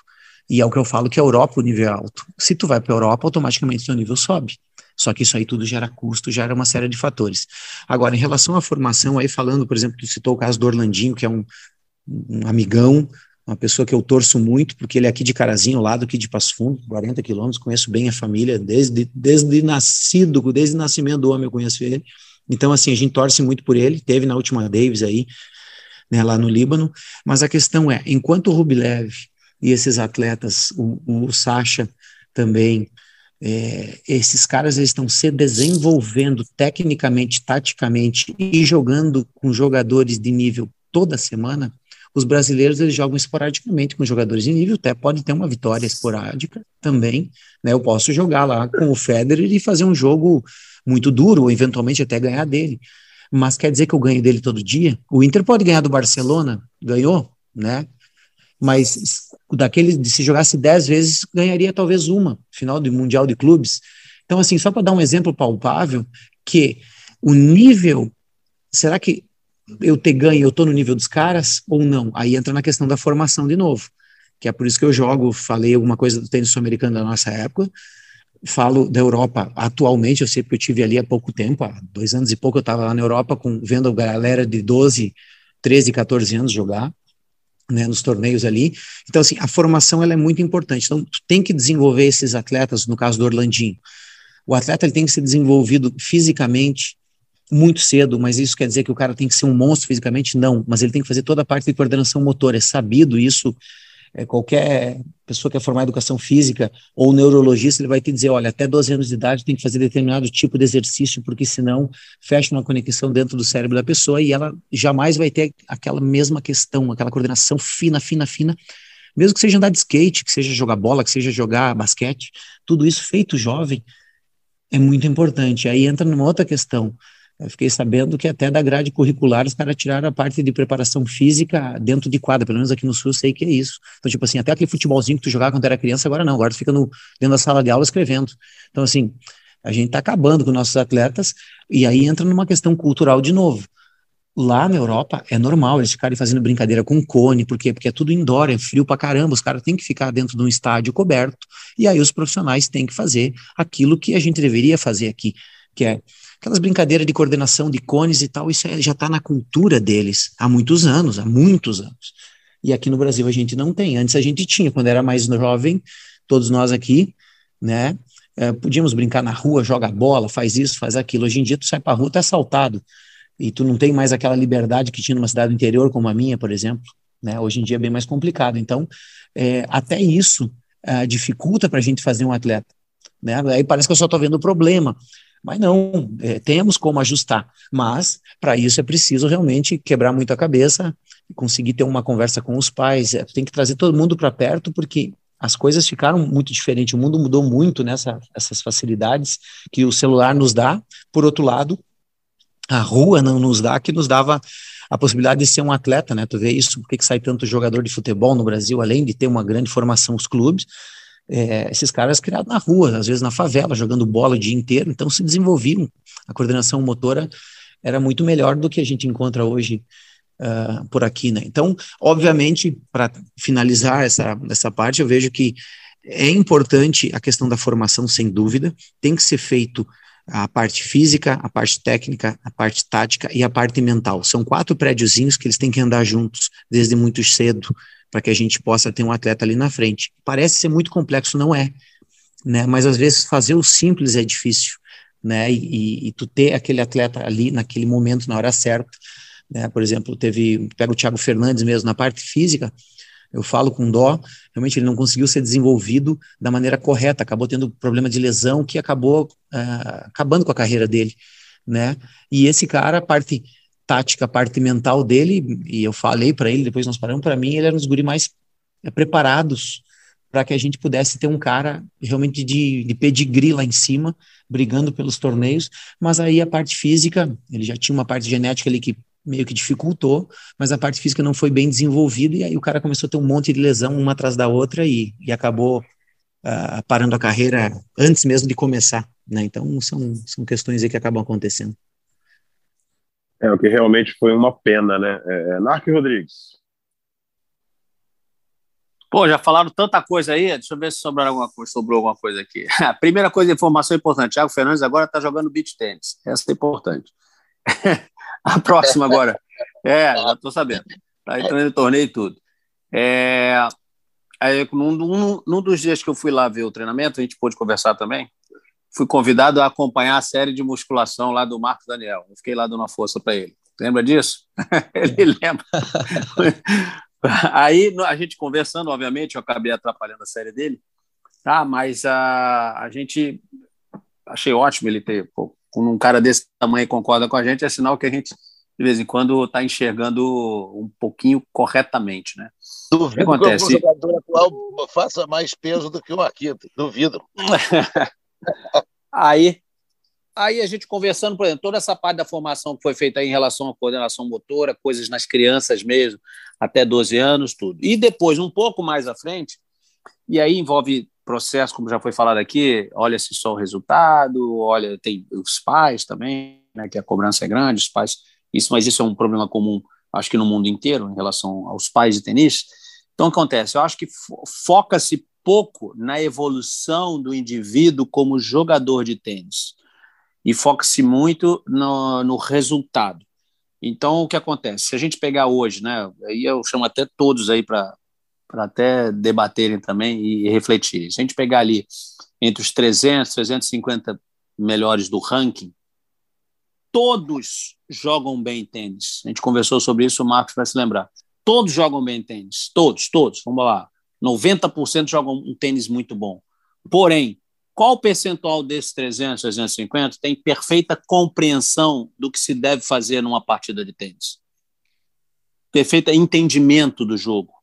E é o que eu falo que a Europa o nível é alto. Se tu vai para a Europa, automaticamente seu nível sobe. Só que isso aí tudo gera custo, gera uma série de fatores. Agora, em relação à formação, aí falando, por exemplo, tu citou o caso do Orlandinho, que é um, um amigão, uma pessoa que eu torço muito, porque ele é aqui de Carazinho, lado aqui de Passo Fundo, 40 quilômetros, conheço bem a família, desde, desde nascido, desde o nascimento do homem eu conheço ele. Então, assim, a gente torce muito por ele, teve na última Davis aí, né, lá no Líbano, mas a questão é, enquanto o Rublev e esses atletas, o, o Sacha também, é, esses caras eles estão se desenvolvendo tecnicamente, taticamente e jogando com jogadores de nível toda semana. Os brasileiros eles jogam esporadicamente com jogadores de nível, até pode ter uma vitória esporádica também. Né? Eu posso jogar lá com o Federer e fazer um jogo muito duro, ou eventualmente até ganhar dele. Mas quer dizer que eu ganho dele todo dia? O Inter pode ganhar do Barcelona, ganhou, né? mas daquele se jogasse dez vezes, ganharia talvez uma, final do Mundial de Clubes. Então, assim, só para dar um exemplo palpável, que o nível, será que eu ter ganho, eu estou no nível dos caras ou não? Aí entra na questão da formação de novo, que é por isso que eu jogo, falei alguma coisa do tênis sul-americano da nossa época, falo da Europa atualmente, eu sei porque eu tive ali há pouco tempo, há dois anos e pouco eu estava lá na Europa com, vendo a galera de 12, 13, 14 anos jogar, né, nos torneios ali. Então, assim, a formação ela é muito importante. Então, tu tem que desenvolver esses atletas, no caso do Orlandinho. O atleta ele tem que ser desenvolvido fisicamente, muito cedo, mas isso quer dizer que o cara tem que ser um monstro fisicamente? Não, mas ele tem que fazer toda a parte de coordenação motora, é sabido isso. É, qualquer pessoa que é formada em educação física ou neurologista, ele vai te dizer, olha, até 12 anos de idade tem que fazer determinado tipo de exercício, porque senão fecha uma conexão dentro do cérebro da pessoa e ela jamais vai ter aquela mesma questão, aquela coordenação fina, fina, fina, mesmo que seja andar de skate, que seja jogar bola, que seja jogar basquete, tudo isso feito jovem é muito importante. Aí entra numa outra questão, eu fiquei sabendo que até da grade curricular os caras tiraram a parte de preparação física dentro de quadra, pelo menos aqui no Sul eu sei que é isso. Então, tipo assim, até aquele futebolzinho que tu jogava quando era criança, agora não, agora tu fica no, dentro da sala de aula escrevendo. Então, assim, a gente está acabando com nossos atletas e aí entra numa questão cultural de novo. Lá na Europa é normal eles ficarem fazendo brincadeira com cone, por quê? Porque é tudo indoor, é frio pra caramba, os caras têm que ficar dentro de um estádio coberto, e aí os profissionais têm que fazer aquilo que a gente deveria fazer aqui, que é aquelas brincadeiras de coordenação de cones e tal, isso é, já está na cultura deles há muitos anos, há muitos anos. E aqui no Brasil a gente não tem. Antes a gente tinha, quando era mais jovem, todos nós aqui, né? É, podíamos brincar na rua, joga bola, faz isso, faz aquilo. Hoje em dia tu sai pra rua, tu é assaltado. E tu não tem mais aquela liberdade que tinha numa cidade interior, como a minha, por exemplo. Né? Hoje em dia é bem mais complicado. Então, é, até isso é, dificulta para a gente fazer um atleta. Né? Aí parece que eu só estou vendo o problema. Mas não, é, temos como ajustar. Mas, para isso, é preciso realmente quebrar muito a cabeça, conseguir ter uma conversa com os pais, é, tem que trazer todo mundo para perto, porque as coisas ficaram muito diferentes, o mundo mudou muito nessas essas facilidades que o celular nos dá. Por outro lado, a rua não nos dá, que nos dava a possibilidade de ser um atleta, né? Tu vê isso, por que sai tanto jogador de futebol no Brasil, além de ter uma grande formação os clubes, é, esses caras criados na rua, às vezes na favela, jogando bola o dia inteiro, então se desenvolviam. A coordenação motora era muito melhor do que a gente encontra hoje uh, por aqui, né? Então, obviamente, para finalizar essa, essa parte, eu vejo que é importante a questão da formação, sem dúvida, tem que ser feito a parte física, a parte técnica, a parte tática e a parte mental. São quatro prédiozinhos que eles têm que andar juntos desde muito cedo para que a gente possa ter um atleta ali na frente. Parece ser muito complexo, não é, né? Mas às vezes fazer o simples é difícil, né? E, e tu ter aquele atleta ali naquele momento, na hora certa, né? Por exemplo, teve, pega o Thiago Fernandes mesmo na parte física, eu falo com dó, realmente ele não conseguiu ser desenvolvido da maneira correta, acabou tendo problema de lesão que acabou uh, acabando com a carreira dele, né? E esse cara, a parte tática, parte mental dele, e eu falei para ele, depois nós paramos, para mim ele era um dos guri mais é, preparados para que a gente pudesse ter um cara realmente de, de pedigree lá em cima, brigando pelos torneios, mas aí a parte física, ele já tinha uma parte genética ali que meio que dificultou, mas a parte física não foi bem desenvolvida, e aí o cara começou a ter um monte de lesão uma atrás da outra e, e acabou uh, parando a carreira antes mesmo de começar, né? Então são, são questões aí que acabam acontecendo. É, o que realmente foi uma pena, né? É, é Rodrigues. Pô, já falaram tanta coisa aí, deixa eu ver se sobrou alguma coisa, sobrou alguma coisa aqui. A primeira coisa, informação importante, Thiago Fernandes agora está jogando beach tênis, essa é importante. A próxima agora, é, já estou sabendo, está entrando em torneio e tudo. É, aí, num, num, num dos dias que eu fui lá ver o treinamento, a gente pôde conversar também, fui convidado a acompanhar a série de musculação lá do Marcos Daniel. Eu fiquei lá dando uma força para ele. Lembra disso? ele lembra. Aí a gente conversando, obviamente, eu acabei atrapalhando a série dele, tá? Mas a, a gente achei ótimo ele ter. Pô, quando um cara desse tamanho concorda com a gente, é sinal que a gente de vez em quando está enxergando um pouquinho corretamente, né? Duvido que, acontece? que o jogador atual faça mais peso do que o Marquito. Duvido. aí, aí a gente conversando, por exemplo, toda essa parte da formação que foi feita em relação à coordenação motora, coisas nas crianças mesmo, até 12 anos, tudo. E depois, um pouco mais à frente, e aí envolve processo, como já foi falado aqui, olha-se só o resultado, olha, tem os pais também, né, que a cobrança é grande, os pais, isso, mas isso é um problema comum, acho que no mundo inteiro, em relação aos pais de tenis. Então, acontece, eu acho que foca-se pouco na evolução do indivíduo como jogador de tênis e foca-se muito no, no, resultado. Então, o que acontece? Se a gente pegar hoje, né, aí eu chamo até todos aí para até debaterem também e refletirem. Se a gente pegar ali entre os 300, 350 melhores do ranking, todos jogam bem tênis. A gente conversou sobre isso, o Marcos vai se lembrar. Todos jogam bem tênis, todos, todos. Vamos lá. 90% jogam um tênis muito bom. Porém, qual percentual desses 300, 350 tem perfeita compreensão do que se deve fazer numa partida de tênis? Perfeito entendimento do jogo,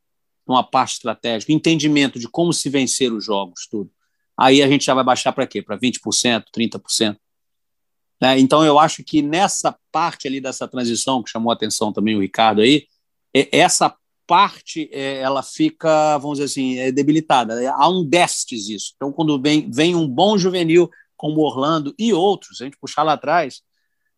uma parte estratégica, entendimento de como se vencer os jogos, tudo. Aí a gente já vai baixar para quê? Para 20%, 30%. Né? Então, eu acho que nessa parte ali dessa transição, que chamou a atenção também o Ricardo aí, essa parte é, ela fica, vamos dizer assim, é debilitada. Há um déficit isso. Então, quando vem, vem um bom juvenil como Orlando e outros, a gente puxar lá atrás,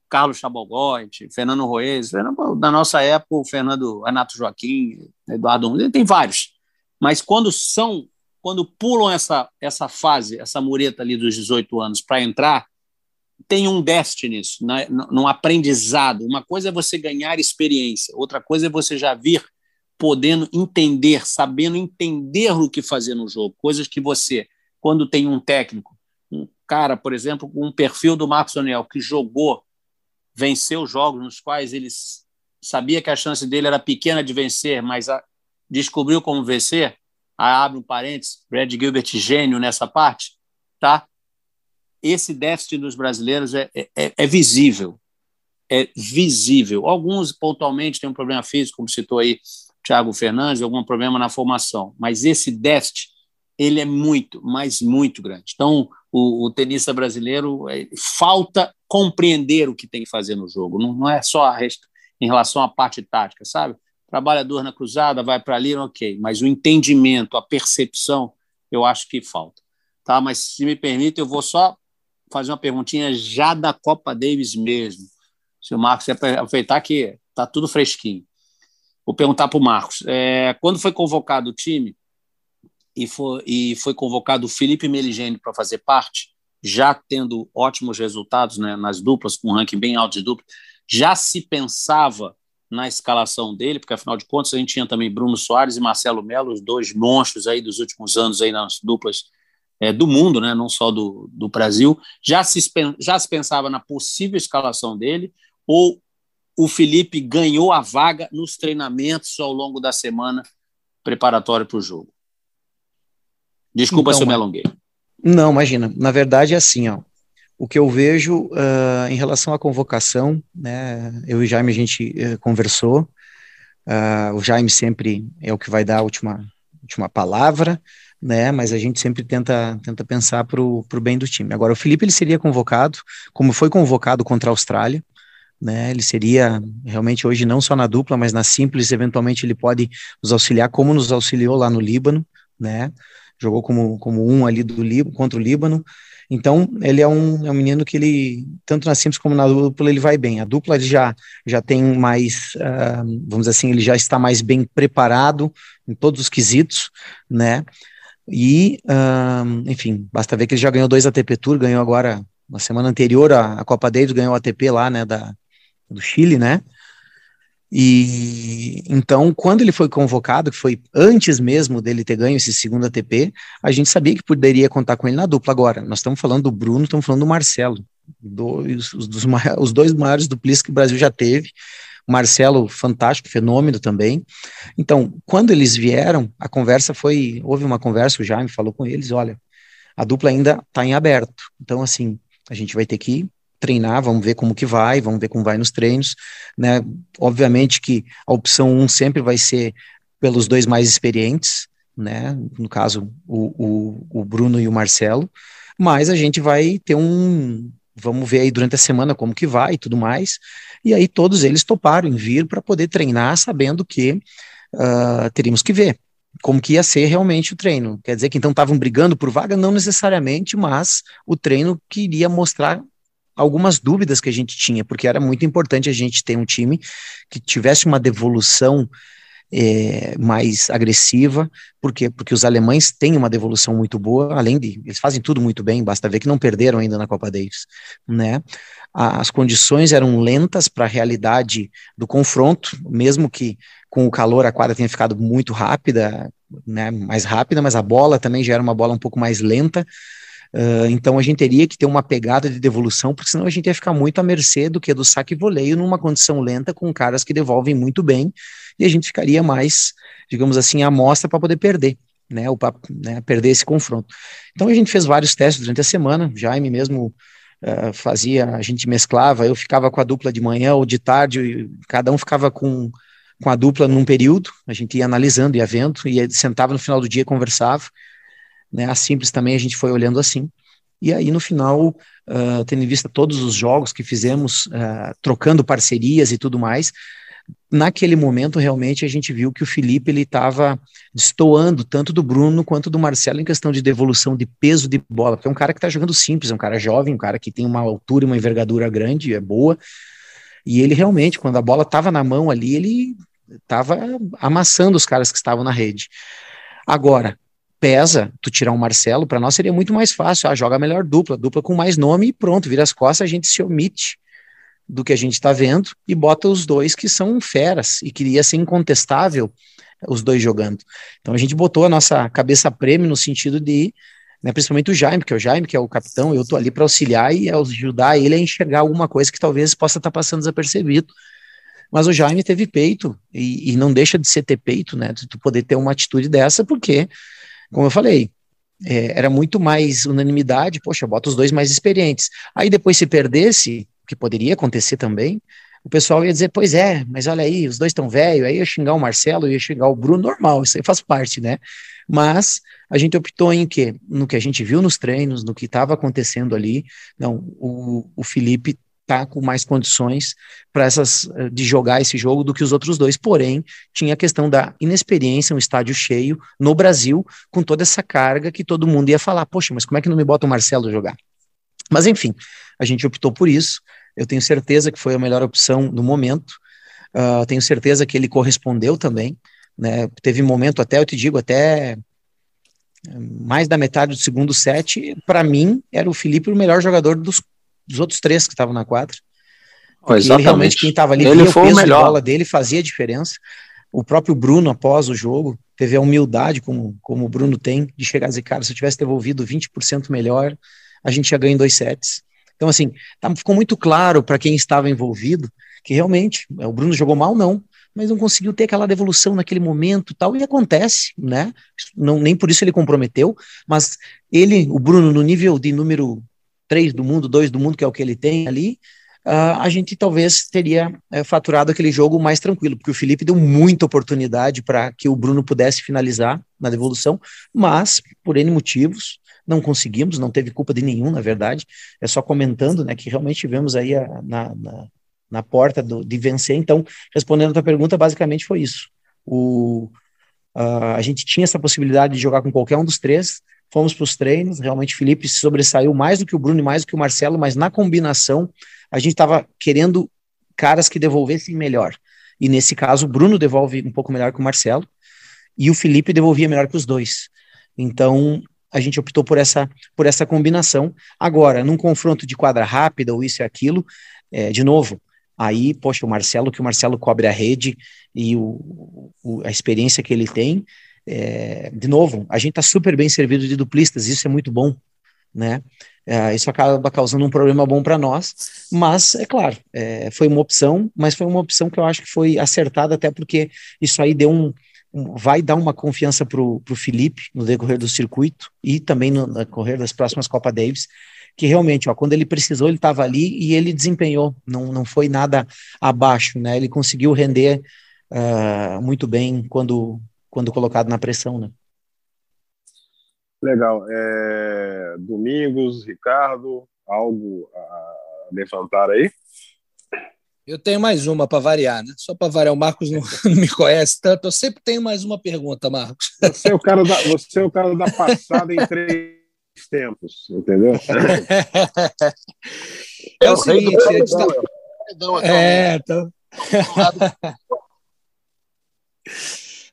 Carlos Chabogote, Fernando Roez, na nossa época, o Fernando Renato Joaquim, Eduardo, tem vários. Mas quando são, quando pulam essa, essa fase, essa mureta ali dos 18 anos para entrar, tem um déficit nisso, né? num aprendizado. Uma coisa é você ganhar experiência, outra coisa é você já vir podendo entender, sabendo entender o que fazer no jogo. Coisas que você, quando tem um técnico, um cara, por exemplo, com um perfil do Marcos Daniel, que jogou, venceu jogos nos quais ele sabia que a chance dele era pequena de vencer, mas a, descobriu como vencer, aí abre um parênteses, Brad Gilbert gênio nessa parte, tá? Esse déficit dos brasileiros é, é, é visível, é visível. Alguns pontualmente têm um problema físico, como citou aí Thiago Fernandes, algum problema na formação, mas esse déficit ele é muito, mas muito grande. Então, o, o tenista brasileiro é, falta compreender o que tem que fazer no jogo. Não, não é só resta, em relação à parte tática, sabe? Trabalha dor na cruzada, vai para ali, ok. Mas o entendimento, a percepção, eu acho que falta. Tá? Mas se me permite, eu vou só fazer uma perguntinha já da Copa Davis mesmo. Se o Marcos aproveitar que está tudo fresquinho. Vou perguntar para o Marcos. É, quando foi convocado o time e foi, e foi convocado o Felipe Meligeni para fazer parte, já tendo ótimos resultados né, nas duplas, com um ranking bem alto de dupla, já se pensava na escalação dele, porque afinal de contas a gente tinha também Bruno Soares e Marcelo Melo, os dois monstros aí dos últimos anos aí nas duplas é, do mundo, né, não só do, do Brasil. Já se, já se pensava na possível escalação dele, ou o Felipe ganhou a vaga nos treinamentos ao longo da semana preparatória para o jogo. Desculpa então, se eu me alonguei. Não, imagina. Na verdade é assim, ó. O que eu vejo uh, em relação à convocação, né? Eu e o Jaime a gente uh, conversou. Uh, o Jaime sempre é o que vai dar a última, última palavra, né? Mas a gente sempre tenta, tenta pensar para o bem do time. Agora, o Felipe ele seria convocado, como foi convocado contra a Austrália, né? Ele seria realmente hoje não só na dupla, mas na simples, eventualmente ele pode nos auxiliar, como nos auxiliou lá no Líbano, né? Jogou como, como um ali do Líbano, contra o Líbano. Então, ele é um, é um menino que ele, tanto na simples como na dupla, ele vai bem. A dupla ele já, já tem mais, uh, vamos dizer assim, ele já está mais bem preparado em todos os quesitos, né? E, uh, enfim, basta ver que ele já ganhou dois ATP Tour, ganhou agora, na semana anterior, a, a Copa Davis, ganhou o ATP lá, né, da, do Chile, né? E então, quando ele foi convocado, que foi antes mesmo dele ter ganho esse segundo ATP, a gente sabia que poderia contar com ele na dupla. Agora, nós estamos falando do Bruno, estamos falando do Marcelo, dois, os, dos, os dois maiores duplistas que o Brasil já teve. Marcelo, fantástico, fenômeno também. Então, quando eles vieram, a conversa foi, houve uma conversa, o Jaime falou com eles, olha, a dupla ainda está em aberto. Então, assim, a gente vai ter que treinar, vamos ver como que vai, vamos ver como vai nos treinos, né? Obviamente que a opção 1 um sempre vai ser pelos dois mais experientes, né? No caso, o, o, o Bruno e o Marcelo, mas a gente vai ter um, vamos ver aí durante a semana como que vai e tudo mais, e aí todos eles toparam em vir para poder treinar, sabendo que uh, teríamos que ver como que ia ser realmente o treino. Quer dizer que então estavam brigando por vaga? Não necessariamente, mas o treino queria mostrar algumas dúvidas que a gente tinha, porque era muito importante a gente ter um time que tivesse uma devolução é, mais agressiva, por quê? Porque os alemães têm uma devolução muito boa, além de, eles fazem tudo muito bem, basta ver que não perderam ainda na Copa Davis, né? As condições eram lentas para a realidade do confronto, mesmo que com o calor a quadra tenha ficado muito rápida, né, mais rápida, mas a bola também já era uma bola um pouco mais lenta, Uh, então a gente teria que ter uma pegada de devolução, porque senão a gente ia ficar muito à mercê do que do saque e voleio numa condição lenta com caras que devolvem muito bem e a gente ficaria mais, digamos assim, à mostra para poder perder. Né, o, né, perder esse confronto. Então a gente fez vários testes durante a semana, Jaime mesmo uh, fazia, a gente mesclava, eu ficava com a dupla de manhã ou de tarde, cada um ficava com, com a dupla num período, a gente ia analisando, ia vendo, e sentava no final do dia conversava, né? A Simples também a gente foi olhando assim. E aí, no final, uh, tendo em vista todos os jogos que fizemos, uh, trocando parcerias e tudo mais, naquele momento, realmente, a gente viu que o Felipe ele estava destoando tanto do Bruno quanto do Marcelo em questão de devolução de peso de bola, porque é um cara que está jogando simples, é um cara jovem, um cara que tem uma altura e uma envergadura grande, é boa, e ele realmente, quando a bola estava na mão ali, ele estava amassando os caras que estavam na rede. Agora, pesa tu tirar um Marcelo, para nós seria muito mais fácil. Ah, joga a melhor dupla, dupla com mais nome e pronto, vira as costas, a gente se omite do que a gente está vendo e bota os dois que são feras e queria ser incontestável os dois jogando. Então a gente botou a nossa cabeça prêmio no sentido de, né, principalmente o Jaime, que é o Jaime, que é o capitão, eu tô ali para auxiliar e ajudar ele a enxergar alguma coisa que talvez possa estar tá passando desapercebido. Mas o Jaime teve peito e, e, não deixa de ser ter peito, né? De tu poder ter uma atitude dessa, porque como eu falei, é, era muito mais unanimidade, poxa, bota os dois mais experientes. Aí depois se perdesse, que poderia acontecer também, o pessoal ia dizer, pois é, mas olha aí, os dois estão velhos, aí ia xingar o Marcelo, ia xingar o Bruno, normal, isso aí faz parte, né? Mas a gente optou em quê? No que a gente viu nos treinos, no que estava acontecendo ali, não, o, o Felipe tá com mais condições para essas eh, de jogar esse jogo do que os outros dois. Porém, tinha a questão da inexperiência, um estádio cheio no Brasil, com toda essa carga que todo mundo ia falar: "Poxa, mas como é que não me bota o Marcelo jogar?". Mas enfim, a gente optou por isso. Eu tenho certeza que foi a melhor opção no momento. Uh, tenho certeza que ele correspondeu também. Né? Teve momento até, eu te digo, até eh, mais da metade do segundo set, para mim, era o Felipe o melhor jogador dos dos outros três que estavam na quadra. Porque ele realmente, quem estava ali, ele foi o, peso o melhor. bola dele, fazia diferença. O próprio Bruno, após o jogo, teve a humildade, como, como o Bruno tem, de chegar e dizer, cara, se eu tivesse devolvido 20% melhor, a gente ia ganhar em dois sets. Então, assim, tá, ficou muito claro para quem estava envolvido que realmente é, o Bruno jogou mal, não, mas não conseguiu ter aquela devolução naquele momento tal, e acontece, né? Não, nem por isso ele comprometeu, mas ele, o Bruno, no nível de número três do mundo, dois do mundo, que é o que ele tem ali, uh, a gente talvez teria uh, faturado aquele jogo mais tranquilo, porque o Felipe deu muita oportunidade para que o Bruno pudesse finalizar na devolução, mas por N motivos não conseguimos, não teve culpa de nenhum, na verdade, é só comentando, né, que realmente tivemos aí a, na, na, na, porta do, de vencer, então, respondendo a tua pergunta, basicamente foi isso. O, uh, a gente tinha essa possibilidade de jogar com qualquer um dos três, fomos para os treinos, realmente Felipe se sobressaiu mais do que o Bruno e mais do que o Marcelo, mas na combinação a gente estava querendo caras que devolvessem melhor. E nesse caso, o Bruno devolve um pouco melhor que o Marcelo e o Felipe devolvia melhor que os dois. Então, a gente optou por essa, por essa combinação. Agora, num confronto de quadra rápida ou isso e aquilo, é, de novo, aí, poxa, o Marcelo, que o Marcelo cobre a rede e o, o, a experiência que ele tem, é, de novo, a gente está super bem servido de duplistas, isso é muito bom, né? É, isso acaba causando um problema bom para nós, mas é claro, é, foi uma opção, mas foi uma opção que eu acho que foi acertada, até porque isso aí deu um, um vai dar uma confiança para o Felipe no decorrer do circuito e também no decorrer das próximas Copa Davis, que realmente, ó, quando ele precisou, ele estava ali e ele desempenhou, não, não foi nada abaixo, né? Ele conseguiu render uh, muito bem quando, quando colocado na pressão, né? Legal. É... Domingos, Ricardo, algo a levantar aí? Eu tenho mais uma para variar, né? Só para variar, o Marcos não, não, me conhece tanto. Eu sempre tenho mais uma pergunta, Marcos. Você é o cara da, você é o cara da passada em três tempos, entendeu? É, é o seguinte, a gente. É, então...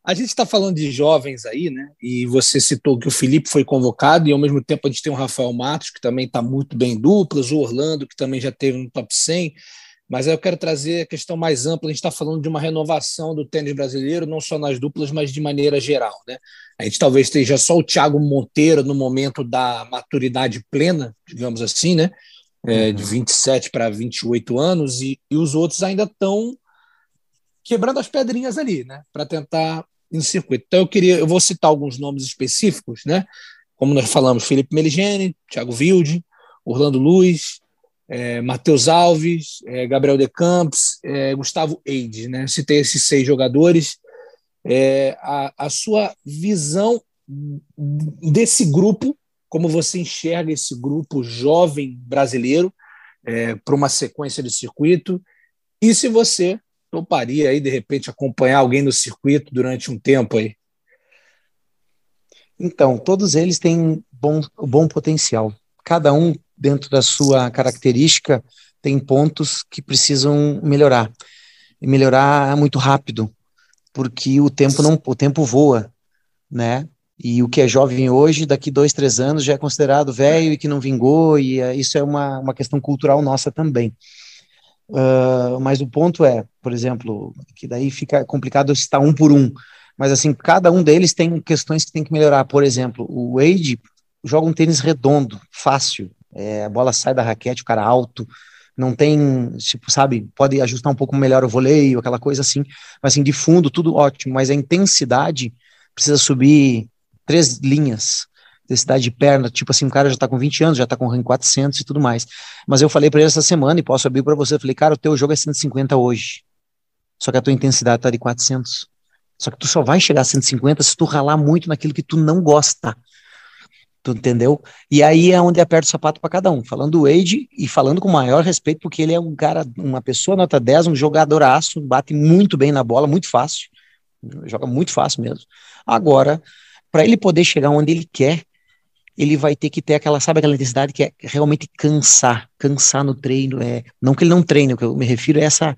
A gente está falando de jovens aí, né? E você citou que o Felipe foi convocado, e ao mesmo tempo a gente tem o Rafael Matos, que também está muito bem em duplas, o Orlando, que também já teve no top 100. Mas aí eu quero trazer a questão mais ampla. A gente está falando de uma renovação do tênis brasileiro, não só nas duplas, mas de maneira geral. Né? A gente talvez esteja só o Thiago Monteiro no momento da maturidade plena, digamos assim, né? É, de 27 para 28 anos, e, e os outros ainda estão quebrando as pedrinhas ali, né? Para tentar em circuito. Então eu queria, eu vou citar alguns nomes específicos, né? Como nós falamos, Felipe Meligeni, Thiago Wilde, Orlando Luiz, é, Matheus Alves, é, Gabriel De Campos, é, Gustavo Eide, né? Citei esses seis jogadores. É, a, a sua visão desse grupo, como você enxerga esse grupo jovem brasileiro é, para uma sequência de circuito, e se você toparia aí, de repente, acompanhar alguém no circuito durante um tempo aí? Então, todos eles têm bom, bom potencial. Cada um, dentro da sua característica, tem pontos que precisam melhorar. E melhorar muito rápido, porque o tempo não, o tempo voa, né? E o que é jovem hoje, daqui dois, três anos, já é considerado velho e que não vingou, e uh, isso é uma, uma questão cultural nossa também. Uh, mas o ponto é, por exemplo, que daí fica complicado citar um por um, mas assim, cada um deles tem questões que tem que melhorar. Por exemplo, o Wade joga um tênis redondo, fácil, é, a bola sai da raquete, o cara alto, não tem, tipo, sabe, pode ajustar um pouco melhor o voleio, aquela coisa assim, mas assim, de fundo, tudo ótimo, mas a intensidade precisa subir três linhas, densidade de perna, tipo assim, o cara já tá com 20 anos, já tá com rank 400 e tudo mais. Mas eu falei para ele essa semana e posso abrir para você, eu falei, cara, o teu jogo é 150 hoje. Só que a tua intensidade tá de 400. Só que tu só vai chegar a 150 se tu ralar muito naquilo que tu não gosta. Tu entendeu? E aí é onde aperta o sapato para cada um. Falando do Wade e falando com maior respeito, porque ele é um cara, uma pessoa nota 10, um jogadoraço, bate muito bem na bola, muito fácil. Joga muito fácil mesmo. Agora, para ele poder chegar onde ele quer, ele vai ter que ter aquela, sabe, aquela intensidade que é realmente cansar, cansar no treino, é, não que ele não treine, o que eu me refiro é essa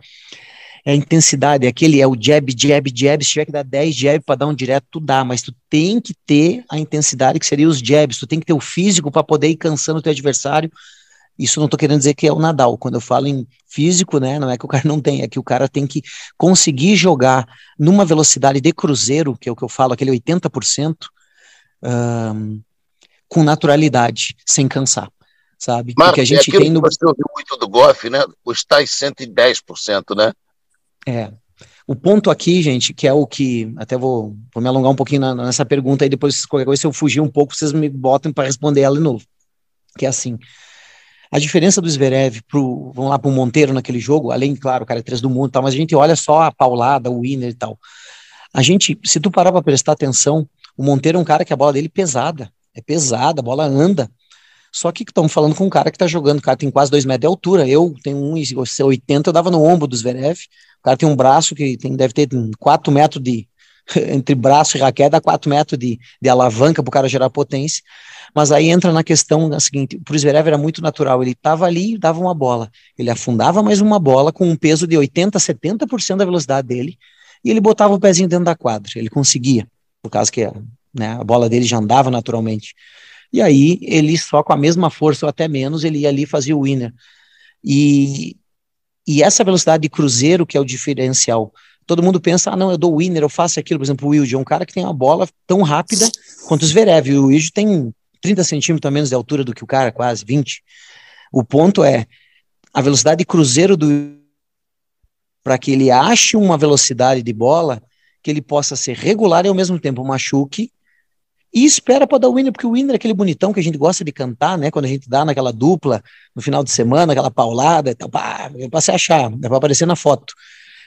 é a intensidade, é aquele é o jab, jab, jab, se tiver que dar 10 jab para dar um direto, tu dá, mas tu tem que ter a intensidade que seria os jabs, tu tem que ter o físico para poder ir cansando o teu adversário, isso não estou querendo dizer que é o Nadal, quando eu falo em físico, né, não é que o cara não tem, é que o cara tem que conseguir jogar numa velocidade de cruzeiro, que é o que eu falo, aquele 80%, um, com naturalidade, sem cansar, sabe? Marcos, Porque a gente é tem no... Você ouviu muito do golfe, né? Os tais 110%, né? É. O ponto aqui, gente, que é o que. Até vou, vou me alongar um pouquinho na, nessa pergunta aí, depois, qualquer coisa, se eu fugir um pouco, vocês me botam para responder ela de novo. Que é assim. A diferença do Zverev pro, vamos lá, para o Monteiro naquele jogo, além, claro, o cara é três do mundo e tal, mas a gente olha só a paulada, o winner e tal. A gente, se tu parar para prestar atenção, o Monteiro é um cara que a bola dele é pesada é pesada, a bola anda. Só que estamos falando com um cara que está jogando, o cara tem quase dois metros de altura, eu tenho 1,80, eu dava no ombro dos Zverev, o cara tem um braço que tem, deve ter 4 metros de, entre braço e raquete, dá 4 metros de, de alavanca para o cara gerar potência, mas aí entra na questão a seguinte, para o Zverev era muito natural, ele estava ali e dava uma bola, ele afundava mais uma bola com um peso de 80, 70% da velocidade dele, e ele botava o pezinho dentro da quadra, ele conseguia, por causa que né? A bola dele já andava naturalmente. E aí ele só com a mesma força ou até menos, ele ia ali e fazia o winner. E, e essa velocidade de cruzeiro que é o diferencial. Todo mundo pensa, ah, não, eu dou winner, eu faço aquilo. Por exemplo, o Wilde é um cara que tem uma bola tão rápida quanto o Zverev. O Wilde tem 30 centímetros a menos de altura do que o cara, quase 20. O ponto é a velocidade de cruzeiro do para que ele ache uma velocidade de bola que ele possa ser regular e ao mesmo tempo machuque e espera para dar o winner, porque o winner é aquele bonitão que a gente gosta de cantar, né? Quando a gente dá naquela dupla no final de semana, aquela paulada é para se achar, é para aparecer na foto.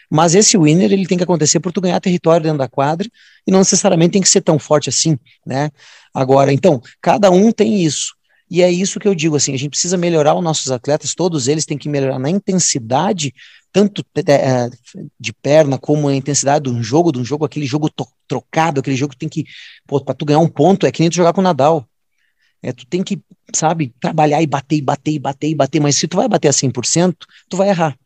Mas esse winner ele tem que acontecer por tu ganhar território dentro da quadra e não necessariamente tem que ser tão forte assim, né? Agora, então, cada um tem isso. E é isso que eu digo assim, a gente precisa melhorar os nossos atletas, todos eles têm que melhorar na intensidade tanto é, de perna como a intensidade de um jogo, de um jogo, aquele jogo trocado, aquele jogo que tem que, para tu ganhar um ponto, é que nem tu jogar com o Nadal. É, tu tem que, sabe, trabalhar e bater, e bater, e bater, e bater, mas se tu vai bater a 100%, tu vai errar.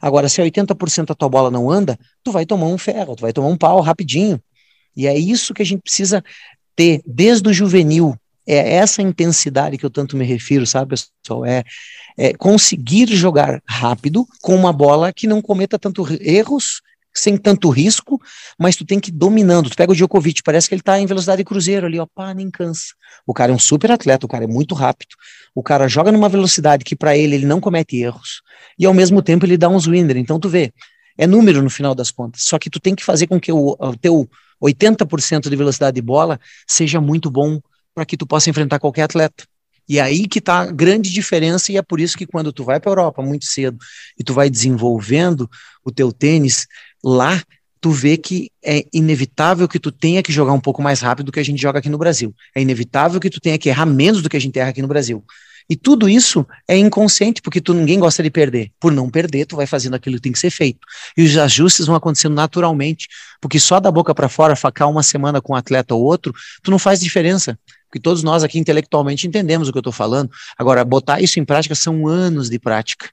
Agora, se a 80% a tua bola não anda, tu vai tomar um ferro, tu vai tomar um pau rapidinho. E é isso que a gente precisa ter desde o juvenil, é essa intensidade que eu tanto me refiro, sabe, pessoal? É, é conseguir jogar rápido com uma bola que não cometa tanto erros sem tanto risco, mas tu tem que ir dominando. Tu pega o Djokovic, parece que ele tá em velocidade cruzeiro ali, ó, pá, nem cansa. O cara é um super atleta, o cara é muito rápido. O cara joga numa velocidade que para ele ele não comete erros e ao mesmo tempo ele dá uns winner. Então tu vê, é número no final das contas. Só que tu tem que fazer com que o, o teu 80% de velocidade de bola seja muito bom para que tu possa enfrentar qualquer atleta. E é aí que está a grande diferença, e é por isso que quando tu vai para a Europa muito cedo e tu vai desenvolvendo o teu tênis, lá tu vê que é inevitável que tu tenha que jogar um pouco mais rápido do que a gente joga aqui no Brasil. É inevitável que tu tenha que errar menos do que a gente erra aqui no Brasil. E tudo isso é inconsciente, porque tu ninguém gosta de perder. Por não perder, tu vai fazendo aquilo que tem que ser feito. E os ajustes vão acontecendo naturalmente, porque só da boca para fora, facar uma semana com um atleta ou outro, tu não faz diferença. Porque todos nós aqui intelectualmente entendemos o que eu estou falando. Agora, botar isso em prática são anos de prática.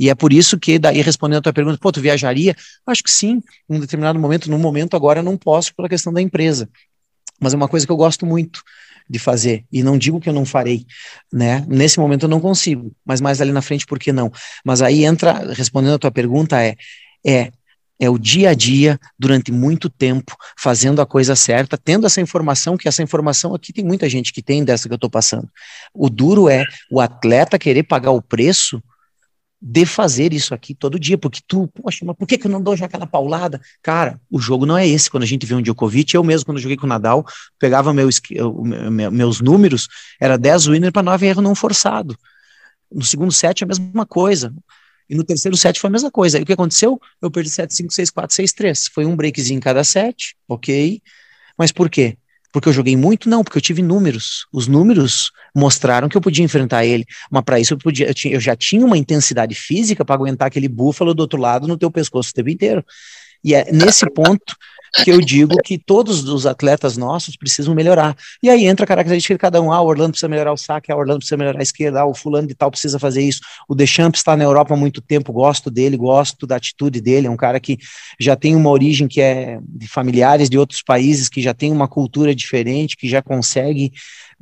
E é por isso que, daí respondendo a tua pergunta, pô, tu viajaria? Acho que sim, em um determinado momento, no momento agora eu não posso pela questão da empresa. Mas é uma coisa que eu gosto muito de fazer, e não digo que eu não farei, né? Nesse momento eu não consigo, mas mais ali na frente, por que não? Mas aí entra, respondendo a tua pergunta, é, é é o dia a dia, durante muito tempo, fazendo a coisa certa, tendo essa informação, que essa informação aqui tem muita gente que tem dessa que eu estou passando. O duro é o atleta querer pagar o preço de fazer isso aqui todo dia, porque tu, poxa, mas por que, que eu não dou já aquela paulada? Cara, o jogo não é esse. Quando a gente vê um Djokovic, eu mesmo, quando joguei com o Nadal, pegava meu, meus números, era 10 winner para 9 erro não forçado. No segundo set, a mesma coisa. E no terceiro set foi a mesma coisa. E o que aconteceu? Eu perdi 7, 5, 6, 4, 6, 3. Foi um breakzinho em cada set, ok. Mas por quê? Porque eu joguei muito? Não, porque eu tive números. Os números mostraram que eu podia enfrentar ele. Mas para isso eu, podia, eu, tinha, eu, já tinha uma intensidade física para aguentar aquele búfalo do outro lado no teu pescoço o tempo inteiro. E é nesse ponto que eu digo que todos os atletas nossos precisam melhorar. E aí entra a característica de cada um. Ah, o Orlando precisa melhorar o saque, ah, o Orlando precisa melhorar a esquerda, ah, o fulano de tal precisa fazer isso. O Deschamps está na Europa há muito tempo, gosto dele, gosto da atitude dele, é um cara que já tem uma origem que é de familiares de outros países, que já tem uma cultura diferente, que já consegue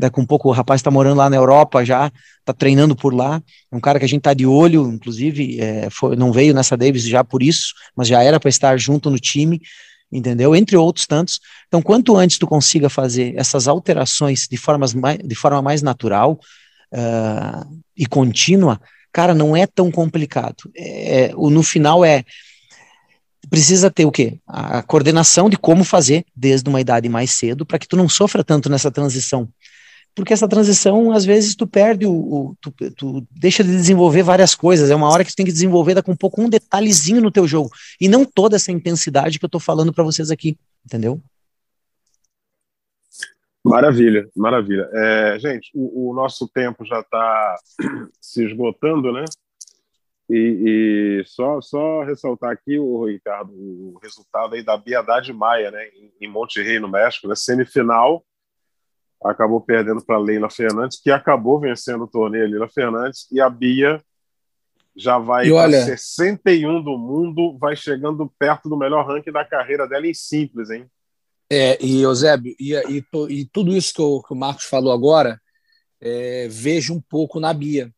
daqui um pouco o rapaz está morando lá na Europa já, está treinando por lá, é um cara que a gente está de olho, inclusive, é, foi, não veio nessa Davis já por isso, mas já era para estar junto no time, entendeu? Entre outros tantos. Então, quanto antes tu consiga fazer essas alterações de, formas mais, de forma mais natural uh, e contínua, cara, não é tão complicado. É, o, no final é precisa ter o quê? A coordenação de como fazer desde uma idade mais cedo para que tu não sofra tanto nessa transição porque essa transição, às vezes, tu perde o. o tu, tu, deixa de desenvolver várias coisas. É uma hora que tu tem que desenvolver com um pouco um detalhezinho no teu jogo. E não toda essa intensidade que eu tô falando para vocês aqui, entendeu? Maravilha, maravilha. É, gente, o, o, nosso tempo já está se esgotando, né? E, e, só, só ressaltar aqui, o Ricardo, o resultado aí da Biadade Maia, né, em, em Monterrey, no México, na semifinal, acabou perdendo para Leila Fernandes, que acabou vencendo o torneio Leila Fernandes, e a Bia já vai para olha... 61 do mundo, vai chegando perto do melhor ranking da carreira dela em simples, hein? É, e Eusébio, e, e, e tudo isso que o, que o, Marcos falou agora, é, vejo um pouco na Bia.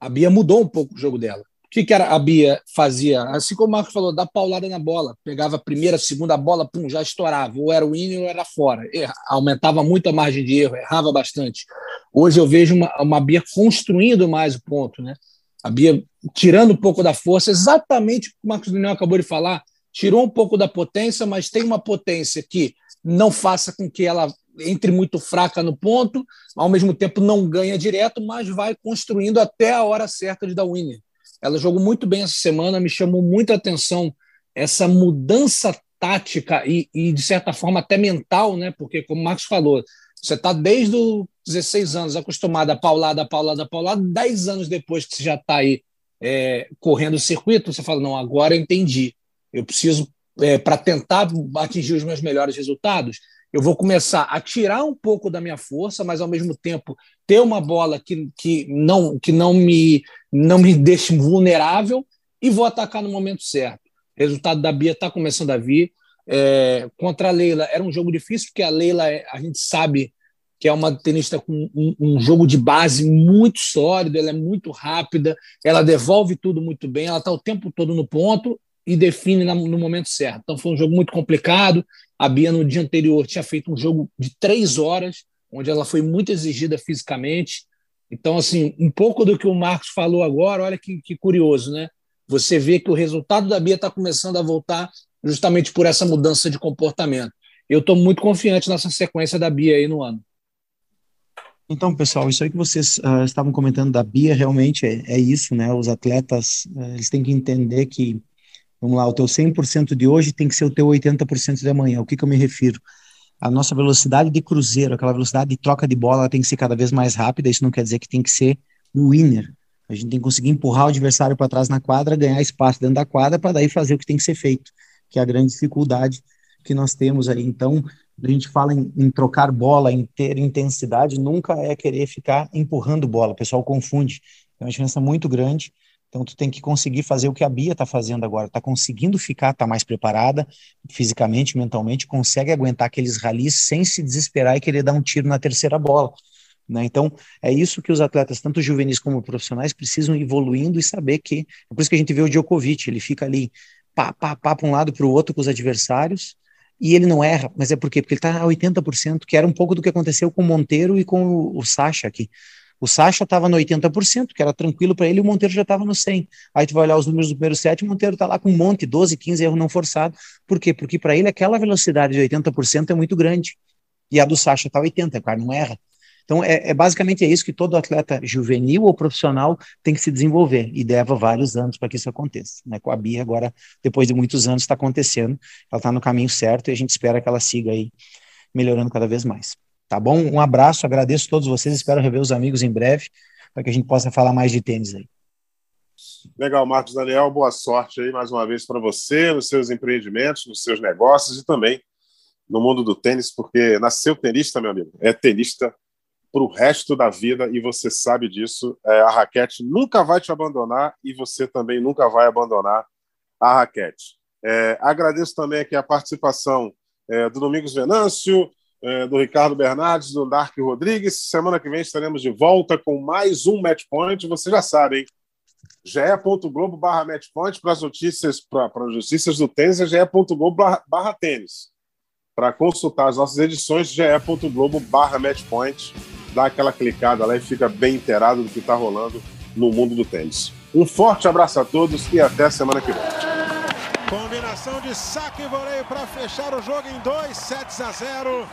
A Bia mudou um pouco o jogo dela que, que era, a Bia fazia? Assim como o Marcos falou, dá paulada na bola. Pegava a primeira, a segunda bola, pum, já estourava. Ou era o in ou era fora. Erra, aumentava muito a margem de erro, errava bastante. Hoje eu vejo uma, uma Bia construindo mais o ponto, né? A Bia tirando um pouco da força, exatamente o que o Marcos Daniel acabou de falar, tirou um pouco da potência, mas tem uma potência que não faça com que ela entre muito fraca no ponto, ao mesmo tempo não ganha direto, mas vai construindo até a hora certa de dar winner. Ela jogou muito bem essa semana, me chamou muita atenção essa mudança tática e, e, de certa forma, até mental, né? Porque, como o Marcos falou, você está desde os 16 anos acostumado a paulada, paulada, paulada, 10 anos depois que você já está aí é, correndo o circuito, você fala: não, agora eu entendi. Eu preciso, é, para tentar atingir os meus melhores resultados, eu vou começar a tirar um pouco da minha força, mas ao mesmo tempo ter uma bola que, que, não, que não, me, não me deixe vulnerável e vou atacar no momento certo. O resultado da Bia está começando a vir. É, contra a Leila era um jogo difícil, porque a Leila, é, a gente sabe que é uma tenista com um, um, jogo de base muito sólido, ela é muito rápida, ela devolve tudo muito bem, ela está o tempo todo no ponto e define no momento certo. Então foi um jogo muito complicado. A Bia, no dia anterior, tinha feito um jogo de três horas, onde ela foi muito exigida fisicamente. Então, assim, um pouco do que o Marcos falou agora, olha que, que curioso, né? Você vê que o resultado da Bia está começando a voltar justamente por essa mudança de comportamento. Eu estou muito confiante nessa sequência da Bia aí no ano. Então, pessoal, isso aí que vocês uh, estavam comentando da Bia, realmente é, é isso, né? Os atletas, uh, eles têm que entender que, vamos lá, o teu 100% de hoje tem que ser o teu 80% de amanhã. O que, que eu me refiro? A nossa velocidade de cruzeiro, aquela velocidade de troca de bola, tem que ser cada vez mais rápida. Isso não quer dizer que tem que ser um winner. A gente tem que conseguir empurrar o adversário para trás na quadra, ganhar espaço dentro da quadra, para daí fazer o que tem que ser feito, que é a grande dificuldade que nós temos aí. Então, a gente fala em, em, trocar bola, em ter intensidade, nunca é querer ficar empurrando bola. O pessoal confunde. É uma diferença muito grande. Então, tu tem que conseguir fazer o que a Bia está fazendo agora. Está conseguindo ficar, está mais preparada fisicamente, mentalmente, consegue aguentar aqueles ralis sem se desesperar e querer dar um tiro na terceira bola. Né? Então, é isso que os atletas, tanto juvenis como profissionais, precisam evoluindo e saber que. É por isso que a gente vê o Djokovic, ele fica ali, pá, pá, pá, para um lado para o outro com os adversários, e ele não erra, mas é por quê? Porque ele está a 80%, que era um pouco do que aconteceu com o Monteiro e com o, o Sacha aqui. O Sacha estava no 80%, que era tranquilo para ele, e o Monteiro já estava no 100%. Aí tu vai olhar os números do primeiro set, o Monteiro está lá com um monte, 12, 15 erros não forçados. Por quê? Porque para ele aquela velocidade de 80% é muito grande. E a do Sacha está 80%, o cara não erra. Então, é, é, basicamente é isso que todo atleta juvenil ou profissional tem que se desenvolver, e leva vários anos para que isso aconteça. Né? Com a Bia, agora, depois de muitos anos, está acontecendo, ela está no caminho certo e a gente espera que ela siga aí melhorando cada vez mais. Tá bom? Um abraço, agradeço a todos vocês, espero rever os amigos em breve, para que a gente possa falar mais de tênis aí. Legal, Marcos Daniel, boa sorte aí mais uma vez para você, nos seus empreendimentos, nos seus negócios e também no mundo do tênis, porque nasceu tenista, meu amigo, é tenista para o resto da vida e você sabe disso. É, a raquete nunca vai te abandonar e você também nunca vai abandonar a raquete. É, agradeço também aqui a participação é, do Domingos Venâncio, é, do Ricardo Bernardes, do Dark Rodrigues. Semana que vem estaremos de volta com mais um Match Point. Você já sabe, hein? ge.globo barra matchpoint para as notícias, para as notícias do tênis, é ge.globo barra tênis. Para consultar as nossas edições, ge.globo barra matchpoint dá aquela clicada lá e fica bem inteirado do que está rolando no mundo do tênis. Um forte abraço a todos e até semana que vem. Combinação de saque e voleio para fechar o jogo em 2 sets a 0.